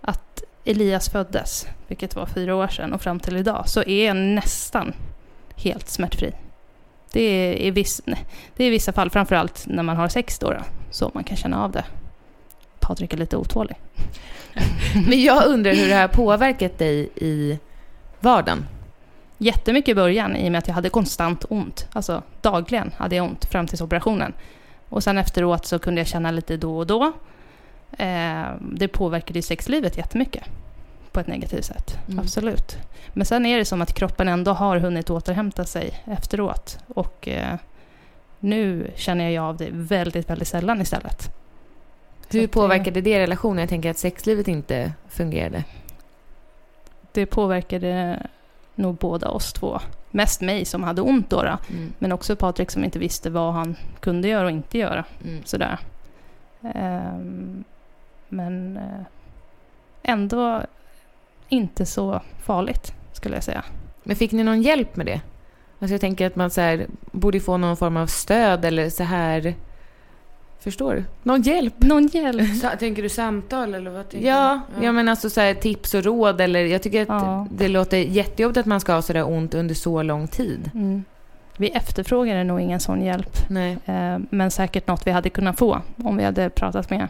att Elias föddes, vilket var fyra år sedan, och fram till idag, så är jag nästan helt smärtfri. Det är i, viss, det är i vissa fall, framförallt när man har sex då, då, så man kan känna av det. Patrik är lite otålig. (laughs) Men jag undrar hur det här påverkat dig i vardagen. Jättemycket i början i och med att jag hade konstant ont. Alltså dagligen hade jag ont fram till operationen. Och sen efteråt så kunde jag känna lite då och då. Eh, det påverkade ju sexlivet jättemycket. på ett negativt sätt. Mm. Absolut. Men sen är det som att kroppen ändå har hunnit återhämta sig efteråt. Och eh, nu känner jag av det väldigt, väldigt sällan istället. Hur påverkade det relationen? Jag tänker att sexlivet inte fungerade. Det påverkade nog båda oss två. Mest mig som hade ont då, då. Mm. men också Patrik som inte visste vad han kunde göra och inte göra. Mm. Sådär. Ehm, men eh, ändå inte så farligt, skulle jag säga. Men fick ni någon hjälp med det? Alltså jag tänker att man så här, borde få någon form av stöd eller så här... Förstår du? Någon hjälp? Någon hjälp? (laughs) Sa, tänker du samtal eller vad tänker Ja, du? ja. men alltså så här, tips och råd eller jag tycker att Ja. det låter jättejobbigt att man ska ha sådär ont under så lång tid. Mm. Vi efterfrågade nog ingen sån hjälp. Nej. Eh, men säkert något vi hade kunnat få om vi hade pratat med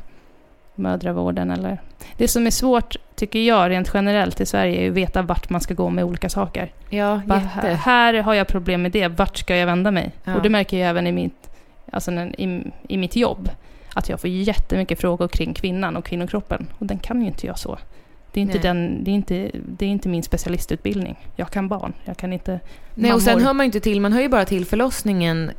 mödravården eller... Det som är svårt, tycker jag, rent generellt i Sverige är att veta vart man ska gå med olika saker. Ja, Bara, här har jag problem med det, vart ska jag vända mig? Ja. Och det märker jag även i mitt, alltså när, i, i mitt jobb. Att jag får jättemycket frågor kring kvinnan och kvinnokroppen. Och den kan ju inte jag så. Det är inte, Nej. den, det är inte, det är inte min specialistutbildning. Jag kan barn, jag kan inte Nej, och sen hör man ju inte till, man hör ju bara till förlossningen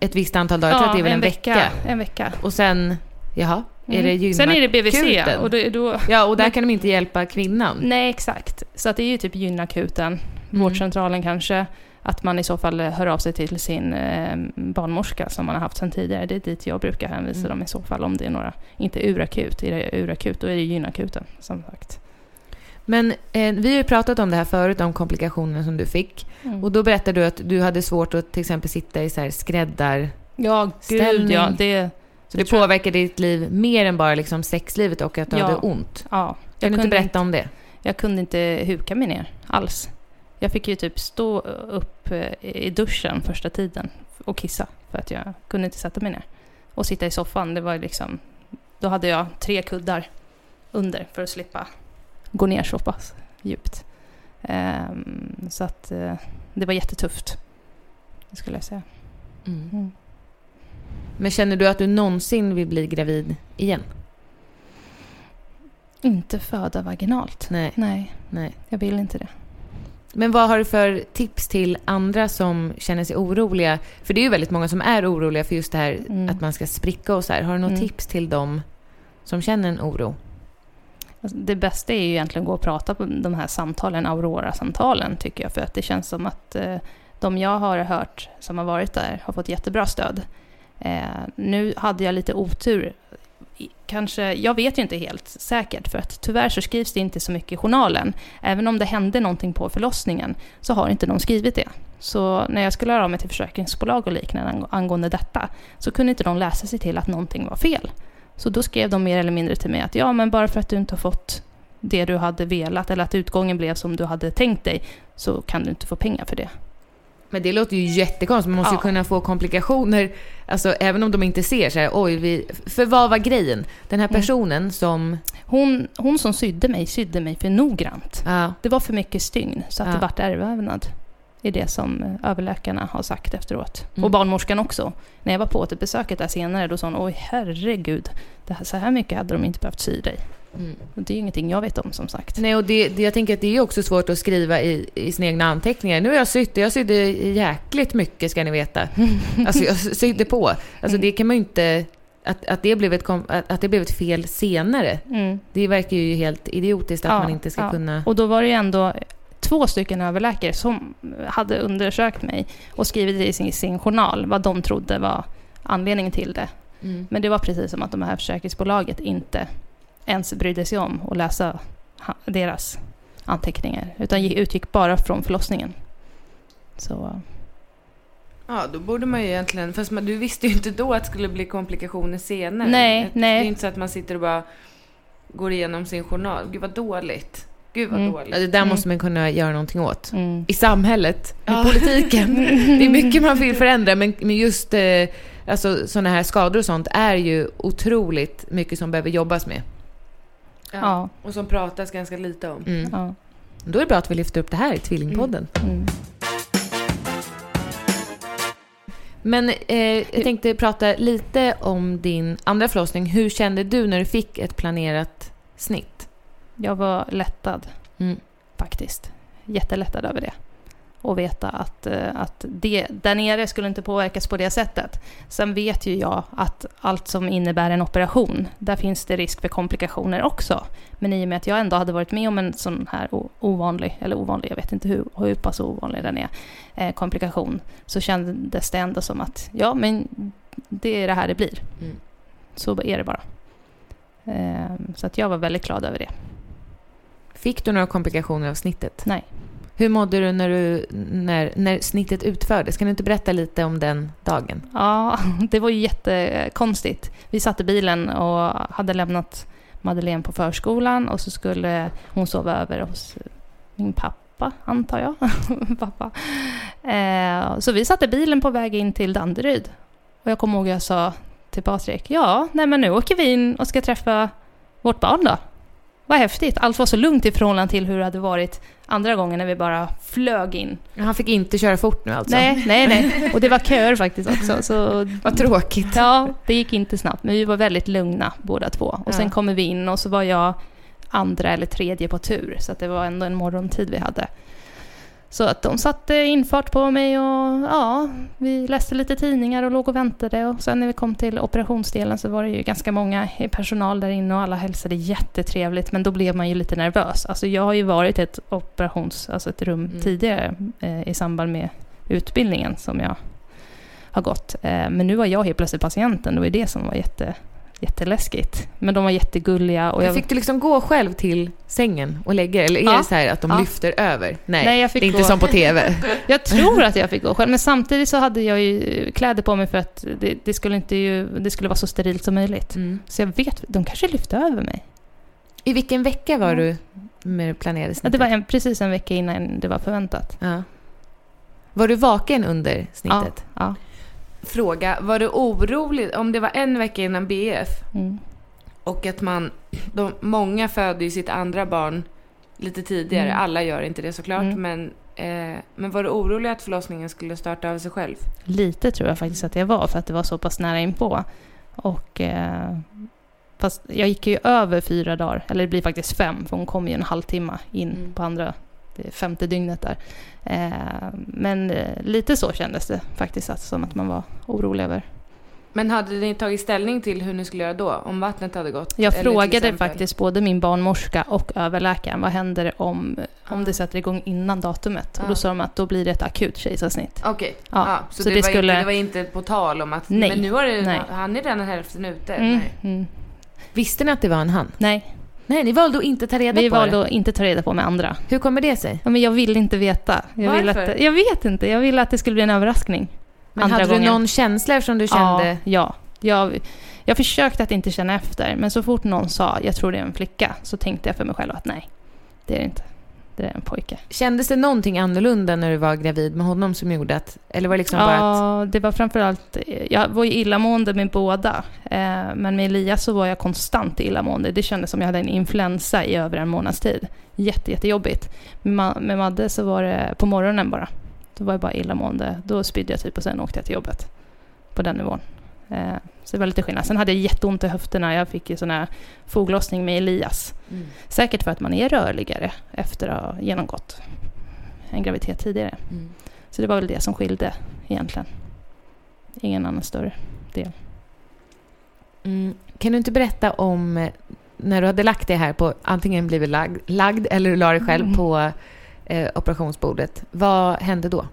ett visst antal dagar. Jag tror att det är väl en, vecka. En vecka. Och sen, jaha, är Mm. det gynakuten? Sen är det BVC. Och då, då, Ja, och där kan de inte hjälpa kvinnan. nej, exakt. Så att det är ju typ gynakuten, Mm. vårdcentralen kanske. Att man i så fall hör av sig till sin eh, barnmorska som man har haft sedan tidigare. Det är dit jag brukar hänvisa Mm. dem i så fall om det är några, inte urakut. Är det urakut, då är det gynakuten som sagt. Men eh, vi har ju pratat om det här förut, om komplikationer som du fick. Mm. Och då berättade du att du hade svårt att till exempel sitta i så här skräddar... ja, gud ja. Det, Så det jag- påverkade ditt liv mer än bara liksom sexlivet och att du Ja. hade ont. ja, Kan jag du inte berätta om det? Jag kunde inte huka mig ner alls. Jag fick ju typ stå upp eh, i duschen första tiden och kissa för att jag kunde inte sätta mig ner. Och sitta i soffan, det var liksom... Då hade jag tre kuddar under för att slippa gå ner så pass djupt. Ehm, så att eh, det var jättetufft, det skulle jag säga. Mm. Men känner du att du någonsin vill bli gravid igen? Inte föda vaginalt. Nej. Nej, Nej. jag vill inte det. Men vad har du för tips till andra som känner sig oroliga? För det är ju väldigt många som är oroliga för just det här Mm. att man ska spricka och så här. Har du något Mm. tips till dem som känner en oro? Alltså, Det bästa är ju egentligen att gå och prata på de här samtalen, Aurora-samtalen, tycker jag. För att det känns som att eh, de jag har hört som har varit där har fått jättebra stöd. Eh, nu hade jag lite otur. Kanske, jag vet ju inte helt säkert, för att tyvärr så skrivs det inte så mycket i journalen. Även om det hände någonting på förlossningen så har inte de skrivit det. Så när jag skulle höra av mig till försäkringsbolag och liknande angående detta så kunde inte de läsa sig till att någonting var fel. Så då skrev de mer eller mindre till mig att ja, men bara för att du inte har fått det du hade velat eller att utgången blev som du hade tänkt dig så kan du inte få pengar för det. Men det låter ju jättekonstigt. Man måste ju Ja. kunna få komplikationer, alltså även om de inte ser så här, oj, vi... För vad var grejen? Den här Mm. personen som... Hon, hon som sydde mig sydde mig för noggrant. Ja, Det var för mycket stygn så att Ja. det vart ärrvävnad. Det är det som eh, överläkarna har sagt efteråt. Mm. Och barnmorskan också. När jag var på återbesöket där senare då sa hon oj herregud, det här, så här mycket hade de inte behövt sy dig. Mm. Det är ju ingenting jag vet om som sagt. Nej, och det, det, jag tänker att det är också svårt att skriva i, i sina egna anteckningar. Nu har jag sytt jag sydde jäkligt mycket ska ni veta. (laughs) Alltså jag sydde på. Alltså det kan man ju inte... Att, att, det blev ett, att det blev ett fel senare. Mm. Det verkar ju helt idiotiskt att Ja, man inte ska ja. kunna... Och då var det ju ändå två stycken överläkare som hade undersökt mig och skrivit i sin, sin journal vad de trodde var anledningen till det. Mm. Men det var precis som att de här försäkringsbolaget inte ens brydde sig om att läsa deras anteckningar. Utan gick- utgick bara från förlossningen. Så Ja, då borde man ju egentligen... Fast man, du visste ju inte då att det skulle bli komplikationer senare. Nej, Det- nej. Det är inte så att man sitter och bara går igenom sin journal. Gud vad dåligt. Gud vad Mm. dåligt. Ja, det där Mm. måste man kunna göra någonting åt. mm. I samhället, i Ja. politiken. (laughs) Det är mycket man vill förändra, men, men just eh, alltså, sådana här skador och sånt är ju otroligt mycket som behöver jobbas med. Ja. Ja. Och som pratas ganska lite om. Mm. Ja. Då är det bra att vi lyfter upp det här i Tvillingpodden. Mm. Men eh, jag tänkte prata lite om din andra förlossning. Hur kände du när du fick ett planerat snitt? Jag var lättad. Mm. Faktiskt. Jättelättad över det. Och veta att, eh, att det där nere skulle inte påverkas på det sättet. Sen vet ju jag att allt som innebär en operation, där finns det risk för komplikationer också. Men i och med att jag ändå hade varit med om en sån här ovanlig, eller ovanlig, jag vet inte hur, hur pass ovanlig den är, eh, komplikation, så kändes det ändå som att ja, men det är det här det blir. Mm. Så är det bara. Eh, så att jag var väldigt glad över det. Fick du några komplikationer av snittet? Nej. Hur mådde du när, du när, när snittet utfördes? Kan du inte berätta lite om den dagen? Ja, (laughs) det var ju jättekonstigt. Vi satt i bilen och hade lämnat Madeleine på förskolan och så skulle hon sova över hos min pappa, antar jag. (laughs) pappa. Eh, så vi satt i bilen på väg in till Danderyd. Och jag kommer ihåg att jag sa till Patrik, ja, nej men nu åker vi in och ska träffa vårt barn då. Vad häftigt. Allt var så lugnt i förhållande till hur det hade varit andra gången när vi bara flög in. Han fick inte köra fort nu alltså? Nej, nej, nej. Och det var köer faktiskt också. Så Vad tråkigt. Ja, det gick inte snabbt, men vi var väldigt lugna båda två. Och Ja. sen kommer vi in och så var jag andra eller tredje på tur, så att det var ändå en morgontid vi hade. Så att de satte infart på mig och ja, vi läste lite tidningar och låg och väntade. Och sen när vi kom till operationsdelen så var det ju ganska många i personal där inne och alla hälsade jättetrevligt. Men då blev man ju lite nervös. Alltså jag har ju varit i ett operations, alltså ett rum Mm. tidigare eh, i samband med utbildningen som jag har gått. Eh, men nu var jag helt plötsligt patienten. Det var ju det som var jätte, jätteläskigt. Men de var jättegulliga. Och jag, Fick du liksom gå själv till sängen och lägga? Eller är Ja. det så här att de Ja. lyfter över? Nej, Nej, det är inte gå- som på TV. (laughs) Jag tror att jag fick gå själv, men samtidigt så hade jag ju kläder på mig för att det, det, skulle, inte ju, det skulle vara så sterilt som möjligt. Mm. Så jag vet, de kanske lyfte över mig. I vilken vecka var Ja. du med det planerade Ja, snittet? det var en, precis en vecka innan det var förväntat. Ja. Var du vaken under snittet? Ja. Fråga, var du orolig om det var en vecka innan BF Mm. och att man, de, många föder ju sitt andra barn lite tidigare, Mm. alla gör inte det såklart, Mm. men, eh, men var du orolig att förlossningen skulle starta av sig själv? Lite tror jag faktiskt att jag var, för att det var så pass nära inpå. Och, eh, fast jag gick ju över fyra dagar, eller det blir faktiskt fem, för hon kom ju en halvtimme in Mm. på andra, det femte dygnet där. Eh, men eh, lite så kändes det faktiskt, att, som att man var orolig över. Men hade ni tagit ställning till hur ni skulle göra då? Om vattnet hade gått? Jag frågade faktiskt både min barnmorska och överläkaren, vad händer om, om Ah. det sätter igång innan datumet? Och Ah. då sa de att då blir det ett akut kejsarsnitt. Okej, Ja, ja, så, så det, det var skulle- inte, det var inte på tal om att... Nej, Men nu har det, nej. han är redan hälften ute. Mm, Nej. mm. Visste ni att det var en han? Nej, Nej, ni valde att inte ta reda vi på valde det. att inte ta reda på med andra. Hur kommer det sig? Ja, men jag vill inte veta. Jag, vill Varför? att, jag vet inte. Jag ville att det skulle bli en överraskning. Men Andra hade gången. du någon känsla eftersom du kände... Ja, ja. Jag, jag försökte att inte känna efter, men så fort någon sa jag tror det är en flicka, så tänkte jag för mig själv att nej, det är det inte. Det är en pojke. Kändes det någonting annorlunda när du var gravid med honom som gjorde att... Eller var det liksom bara att... Ja, det var framförallt, jag var ju illamående med båda, eh, men med Elias så var jag konstant illamående. Det kändes som jag hade en influensa i över en månads tid. Jätte, jättejobbigt. Med Madde så var det på morgonen bara. Då var jag bara illamående. Då spydde jag typ och sen åkte jag till jobbet. På den nivån. Eh, så det var lite skillnad. Sen hade jag jätteont i höfterna. Jag fick ju sån här foglossning med Elias. Mm. Säkert för att man är rörligare efter att ha genomgått en graviditet tidigare. Mm. Så det var väl det som skilde egentligen. Ingen annan större del. Mm. Kan du inte berätta om eh, när du hade lagt det här på, antingen blivit lagd, lagd eller du la det själv Mm. på eh, operationsbordet. Vad hände då?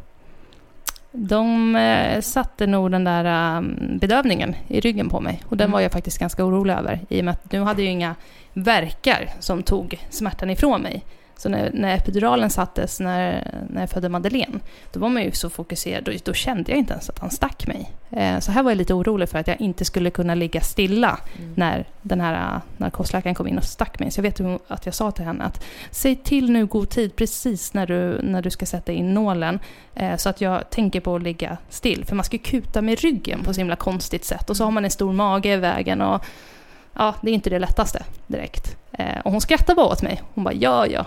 De eh, satte nog den där um, bedövningen i ryggen på mig. Och den Mm. var jag faktiskt ganska orolig över. I och med att nu hade jag inga verkar som tog smärtan ifrån mig. Så när, när epiduralen sattes när, när jag födde Madeleine, då var man ju så fokuserad. Då, då kände jag inte ens att han stack mig. Eh, så här var jag lite orolig för att jag inte skulle kunna ligga stilla när den här uh, narkosläkaren kom in och stack mig. Så jag vet att jag sa till henne att säg till nu god tid precis när du, när du ska sätta in nålen eh, så att jag tänker på att ligga still. För man ska kuta med ryggen på så himla konstigt sätt och så har man en stor mage i vägen och ja, det är inte det lättaste direkt. Eh, och hon skrattade bara åt mig. Hon bara ja, ja.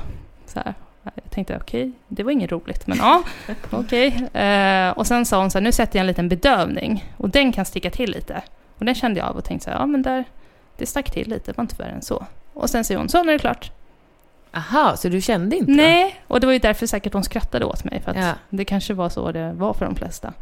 Så här. Jag tänkte okej, det var inget roligt, men ja, (laughs) okej. Eh, och sen sa hon så här, nu sätter jag en liten bedövning och den kan sticka till lite. Och den kände jag av och tänkte så här, ja men där, det stack till lite, det var inte värre än så. Och sen säger hon, så nu är det klart. Aha, så du kände inte? Nej, och det var ju därför säkert de skrattade åt mig. För att Ja. det kanske var så det var för de flesta.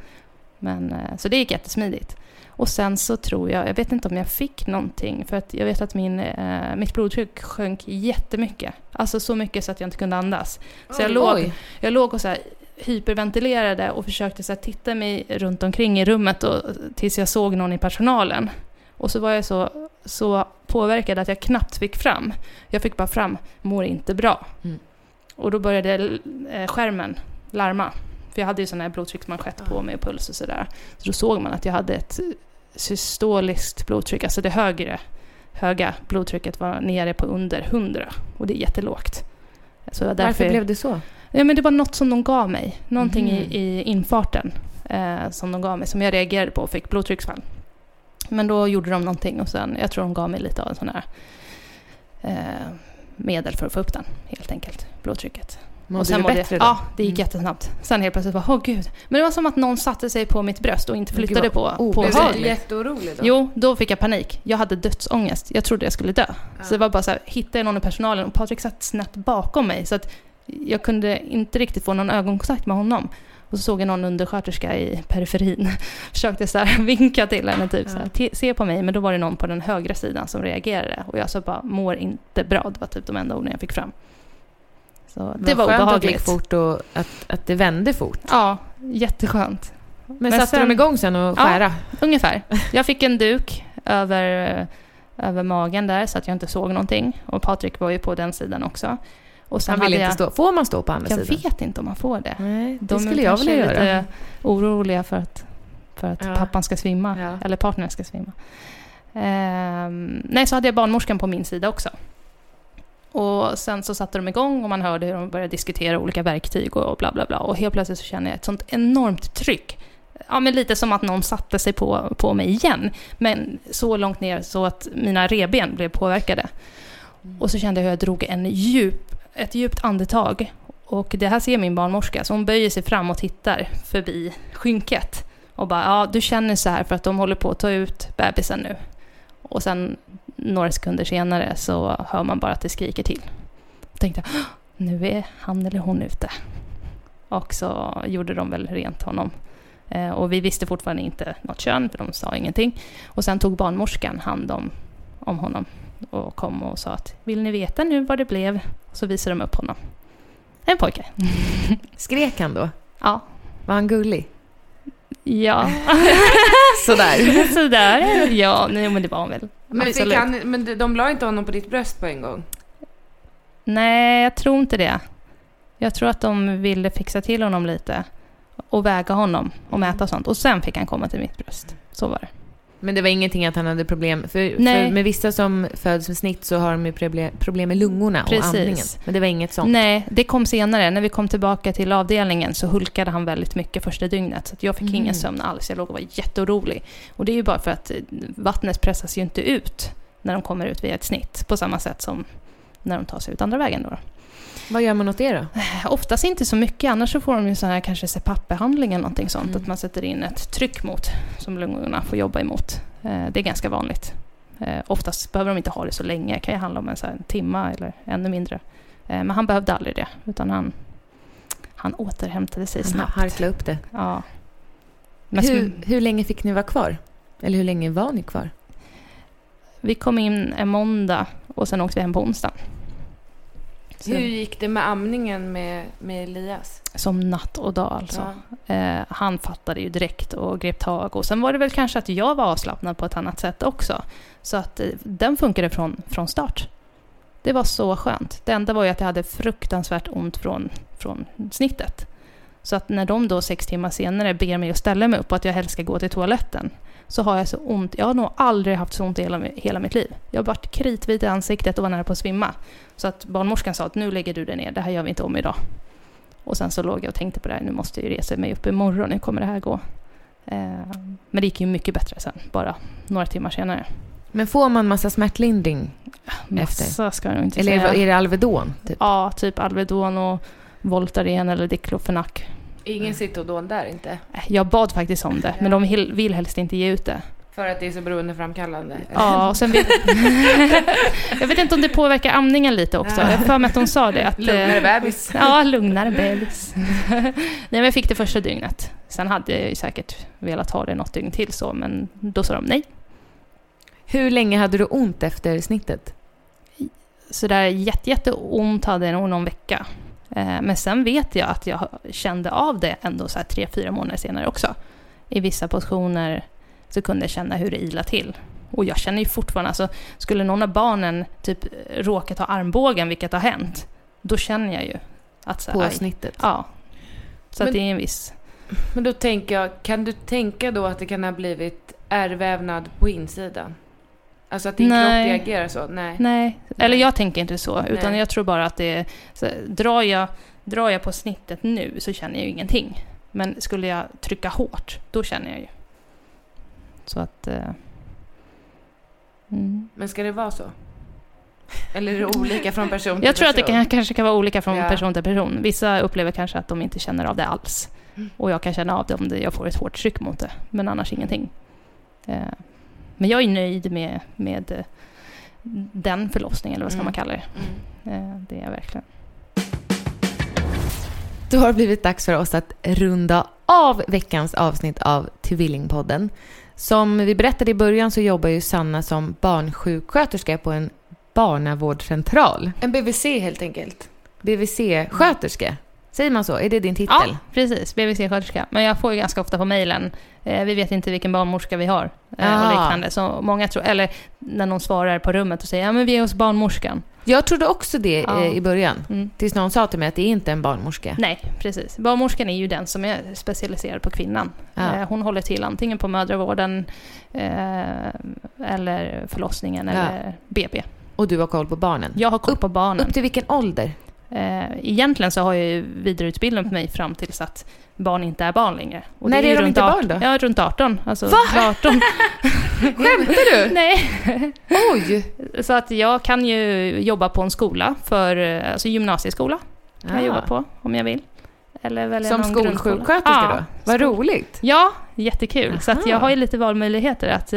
Men, eh, så det gick jättesmidigt. Och sen så tror jag, jag vet inte om jag fick någonting, för att jag vet att min, eh, mitt blodtryck sjönk jättemycket. Alltså så mycket så att jag inte kunde andas. Så jag Oj, låg, oj. jag låg och så här hyperventilerade och försökte så här titta mig runt omkring i rummet och, tills jag såg någon i personalen. Och så var jag så, så påverkad att jag knappt fick fram. Jag fick bara fram, mår inte bra. Mm. Och då började eh, skärmen larma. För jag hade ju sån här blodtrycksmanschett på mig och puls och sådär. Så då såg man att jag hade ett systoliskt blodtryck, alltså det högre, höga blodtrycket var nere på under 100. Och det är jättelågt. Så därför, Varför blev det så? Ja, men det var något som de gav mig. Någonting Mhm. i, i infarten eh, som de gav mig, som jag reagerade på och fick blodtrycksfall. Men då gjorde de någonting och sen, jag tror de gav mig lite av en sån här eh, medel för att få upp den, helt enkelt, blodtrycket. Mådde och sen du mådde- bättre då? Ja, det gick Mm. jättesnabbt. Sen helt plötsligt bara, åh gud. Men det var som att någon satte sig på mitt bröst och inte Gud, flyttade vad på, på obehagligt. Blev du jätteorolig då? Jo, då fick jag panik. Jag hade dödsångest. Jag trodde jag skulle dö. Så det var bara så här, hittade jag någon i personalen och Patrik satt snett bakom mig. Så att jag kunde inte riktigt få någon ögonkontakt med honom. Och så såg jag någon undersköterska i periferin. (laughs) Försökte så här (laughs) vinka till henne, typ så här, "Te- se på mig. Men då var det någon på den högra sidan som reagerade. Och jag sa bara, mår inte bra. Det var typ de enda orden jag fick fram. Så det var Vad skönt att det obehagligt. fort och att, att det vände fort. Ja, jätteskönt. Men, Men satte sen- de igång sen och Ja. skära? Ungefär. Jag fick en duk över, över magen där så att jag inte såg någonting. Och Patrik var ju på den sidan också. Och sen Han ville inte jag, stå. Får man stå på andra Jag sidan? vet inte om man får det. Nej, det De skulle jag vilja är göra. lite oroliga för att, för att Ja. pappan ska svimma. Ja. Eller partnern ska svimma. Ehm, nej, så hade jag barnmorskan på min sida också. Och sen så satte de igång och man hörde hur de började diskutera olika verktyg och bla bla bla. Och helt plötsligt så känner jag ett sånt enormt tryck. Ja, men lite som att någon satte sig på, på mig igen. Men så långt ner så att mina reben blev påverkade. Och så kände jag hur jag drog en djup, ett djupt andetag. Och det här ser min barnmorska, så hon böjer sig fram och tittar förbi skynket. Och bara, ja du känner så här för att de håller på att ta ut bebisen nu. Och sen några sekunder senare så hör man bara att det skriker till. Jag tänkte, "Åh, nu är han eller hon ute. Och så gjorde de väl rent honom. Eh, och vi visste fortfarande inte något kön, för de sa ingenting. Och sen tog barnmorskan hand om, om honom och kom och sa att vill ni veta nu vad det blev? Så visade de upp honom. En pojke. (laughs) Skrek han då? Ja. Var han gullig? Ja. (laughs) Sådär. (laughs) Sådär. Ja, nej, men det var han väl. Men, fick Absolut. han, men de- de la inte honom på ditt bröst på en gång? Nej, jag tror inte det. Jag tror att de ville fixa till honom lite. Och väga honom och mäta och sånt. Och sen fick han komma till mitt bröst. Så var det. Men det var ingenting att han hade problem, för, för med vissa som föds med snitt så har de ju problem, problem med lungorna och Precis. andningen. Men det var inget sånt? Nej, det kom senare. När vi kom tillbaka till avdelningen så hulkade han väldigt mycket första dygnet. Så jag fick Mm. ingen sömn alls. Jag låg och var jätteorolig. Och det är ju bara för att eh, vattnet pressas ju inte ut när de kommer ut via ett snitt. På samma sätt som när de tar sig ut andra vägen då. Vad gör man åt det då? Oftast inte så mycket, annars så får de ju sån här kanske CPAP-behandling eller någonting sånt. Mm. Att man sätter in ett tryck mot, som lungorna får jobba emot. Eh, Det är ganska vanligt. Eh, Oftast behöver de inte ha det så länge, det kan ju handla om en, så en timma eller ännu mindre. Eh, Men han behövde aldrig det, utan han, han återhämtade sig Han snabbt. harkla upp det. Ja. Men Hur, hur länge fick ni vara kvar? Eller hur länge var ni kvar? Vi kom in en måndag och sen åkte vi hem på onsdag. Så, Hur gick det med amningen med, med Elias? som natt och dag alltså. Ja. Eh, han fattade ju direkt och grep tag. Och sen var det väl kanske att jag var avslappnad på ett annat sätt också. Så att eh, den funkade från, från start. Det var så skönt. Det enda var ju att jag hade fruktansvärt ont från, från snittet. Så att när de då sex timmar senare ber mig att ställa mig upp och att jag helst ska gå till toaletten så har jag så ont. Jag har nog aldrig haft så ont i hela, hela mitt liv. Jag har varit kritvit i ansiktet och var nära på att svimma. Så att barnmorskan sa att nu lägger du dig ner, det här gör vi inte om idag. Och sen så låg jag och tänkte på det här, nu måste jag ju resa mig upp imorgon, hur kommer det här gå? Eh, men det gick ju mycket bättre sen, bara några timmar senare. Men får man massa smärtlindring? Massa ska jag nog inte Eller säga. det- är det Alvedon? Typ? Ja, typ Alvedon och Voltaren eller Diclofenac. Ingen Citodon där inte? Jag bad faktiskt om det, men de vill helst inte ge ut det. För att det är så beroendeframkallande? Ja, och sen vet... (laughs) jag vet inte om det påverkar amningen lite också. Jag för mig att hon sa det. Att, eh, Lugnare bebis. (laughs) Ja, lugnare bebis. (laughs) Nej, men jag fick det första dygnet. Sen hade jag ju säkert velat ha det något dygn till så, men då sa de nej. Hur länge hade du ont efter snittet? Så där jätte, jätteont hade jag nog någon vecka. Eh, Men sen vet jag att jag kände av det ändå så här tre, fyra månader senare också. I vissa positioner så kunde jag känna hur det ila till. Och jag känner ju fortfarande, alltså skulle någon av barnen typ råka ta armbågen, vilket har hänt, då känner jag ju att så här, På snittet? Ja. Så Men- att det är en viss... Men då tänker jag, kan du tänka då att det kan ha blivit ärrvävnad på insidan? Alltså att din Nej. kropp reagerar så? Nej. Nej, eller jag tänker inte så, utan Nej. jag tror bara att det är... Så, drar, jag, drar jag på snittet nu så känner jag ju ingenting. Men skulle jag trycka hårt, då känner jag ju. Så att... Eh, mm. Men ska det vara så? Eller är det olika från person till (laughs) Jag tror att det person? kan, kanske kan vara olika från Ja. person till person. Vissa upplever kanske att de inte känner av det alls. Mm. Och jag kan känna av det om det, jag får ett hårt tryck mot det, men annars ingenting. Eh, men jag är nöjd med, med eh, den förlossningen, eller vad ska Mm. man kalla det. Mm. Eh, det är jag verkligen. Då har det blivit dags för oss att runda av veckans avsnitt av Tvillingpodden. Som vi berättade i början så jobbar ju Sanna som barnsjuksköterska på en barnavårdscentral. En BVC helt enkelt. BVC-sköterska. Säger man så? Är det din titel? Ja, precis. BVC-sköterska. Men jag får ju ganska ofta på mejlen, eh, vi vet inte vilken barnmorska vi har. Eh, och liknande. Så många tror, eller när någon svarar på rummet och säger ja men vi är hos barnmorskan. Jag trodde också det Ja. eh, i början. Mm. Tills någon sa till mig att det är inte en barnmorska. Nej, precis. Barnmorskan är ju den som är specialiserad på kvinnan. Ja. Eh, Hon håller till antingen på mödravården eh, eller förlossningen Ja. eller BB. Och du har koll på barnen. Jag har koll på barnen. Upp till vilken ålder? Eh, egentligen så har jag ju vidareutbildat mig fram tills att barn inte är barn längre. Och När ju är de runt inte 18, barn då? Ja, runt 18. Alltså Va? 18. (laughs) Skämtar du? (laughs) Nej. Oj! Så att jag kan ju jobba på en skola, för, eh, alltså gymnasieskola kan jag Ah. jobba på om jag vill. Eller välja Som skolsjuksköterska Ja, då? Vad roligt! Ja, jättekul. Så att jag Aha. har ju lite valmöjligheter. att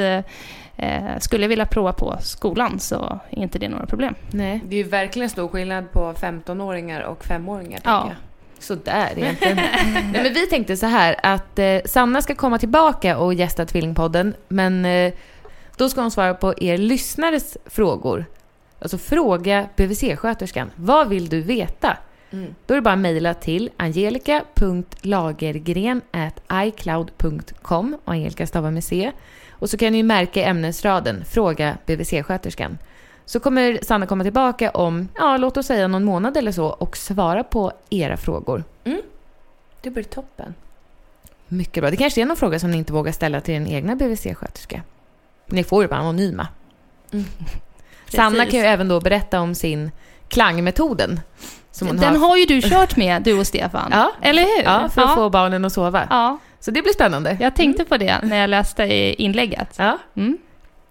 eh, Skulle jag vilja prova på skolan så är inte det några problem. Nej. Det är ju verkligen stor skillnad på 15-åringar och 5-åringar. Ja. jag. Sådär (laughs) egentligen. Nej, men vi tänkte så här att eh, Sanna ska komma tillbaka och gästa Tvillingpodden. Men eh, då ska hon svara på er lyssnares frågor. Alltså fråga BVC-sköterskan. Vad vill du veta? Mm. Då är det bara att mejla till angelica.lagergren.icloud.com och Angelica stavar med C. Och så kan ni märka i ämnesraden Fråga BVC-sköterskan. Så kommer Sanna komma tillbaka om, ja låt oss säga någon månad eller så och svara på era frågor. Det blir toppen. Mycket bra. Det kanske är någon fråga som ni inte vågar ställa till din egna BVC-sköterska. Ni får ju vara anonyma. Mm. (laughs) Sanna kan ju även då berätta om sin klangmetoden. Som hon Den har. har ju du kört med, du och Stefan. Ja. Eller hur? Ja, för att ja. få barnen att sova. ja. Så det blir spännande. Jag tänkte på det när jag läste inlägget. Ja. Mm.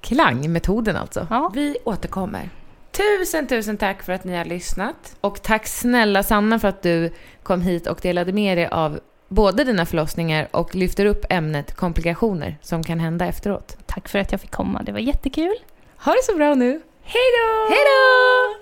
Klangmetoden alltså. Ja. Vi återkommer. Tusen, tusen tack för att ni har lyssnat. Och tack snälla Sanna för att du kom hit och delade med dig av både dina förlossningar och lyfter upp ämnet komplikationer som kan hända efteråt. Tack för att jag fick komma, det var jättekul. Ha det så bra nu. Hej då! Hej då!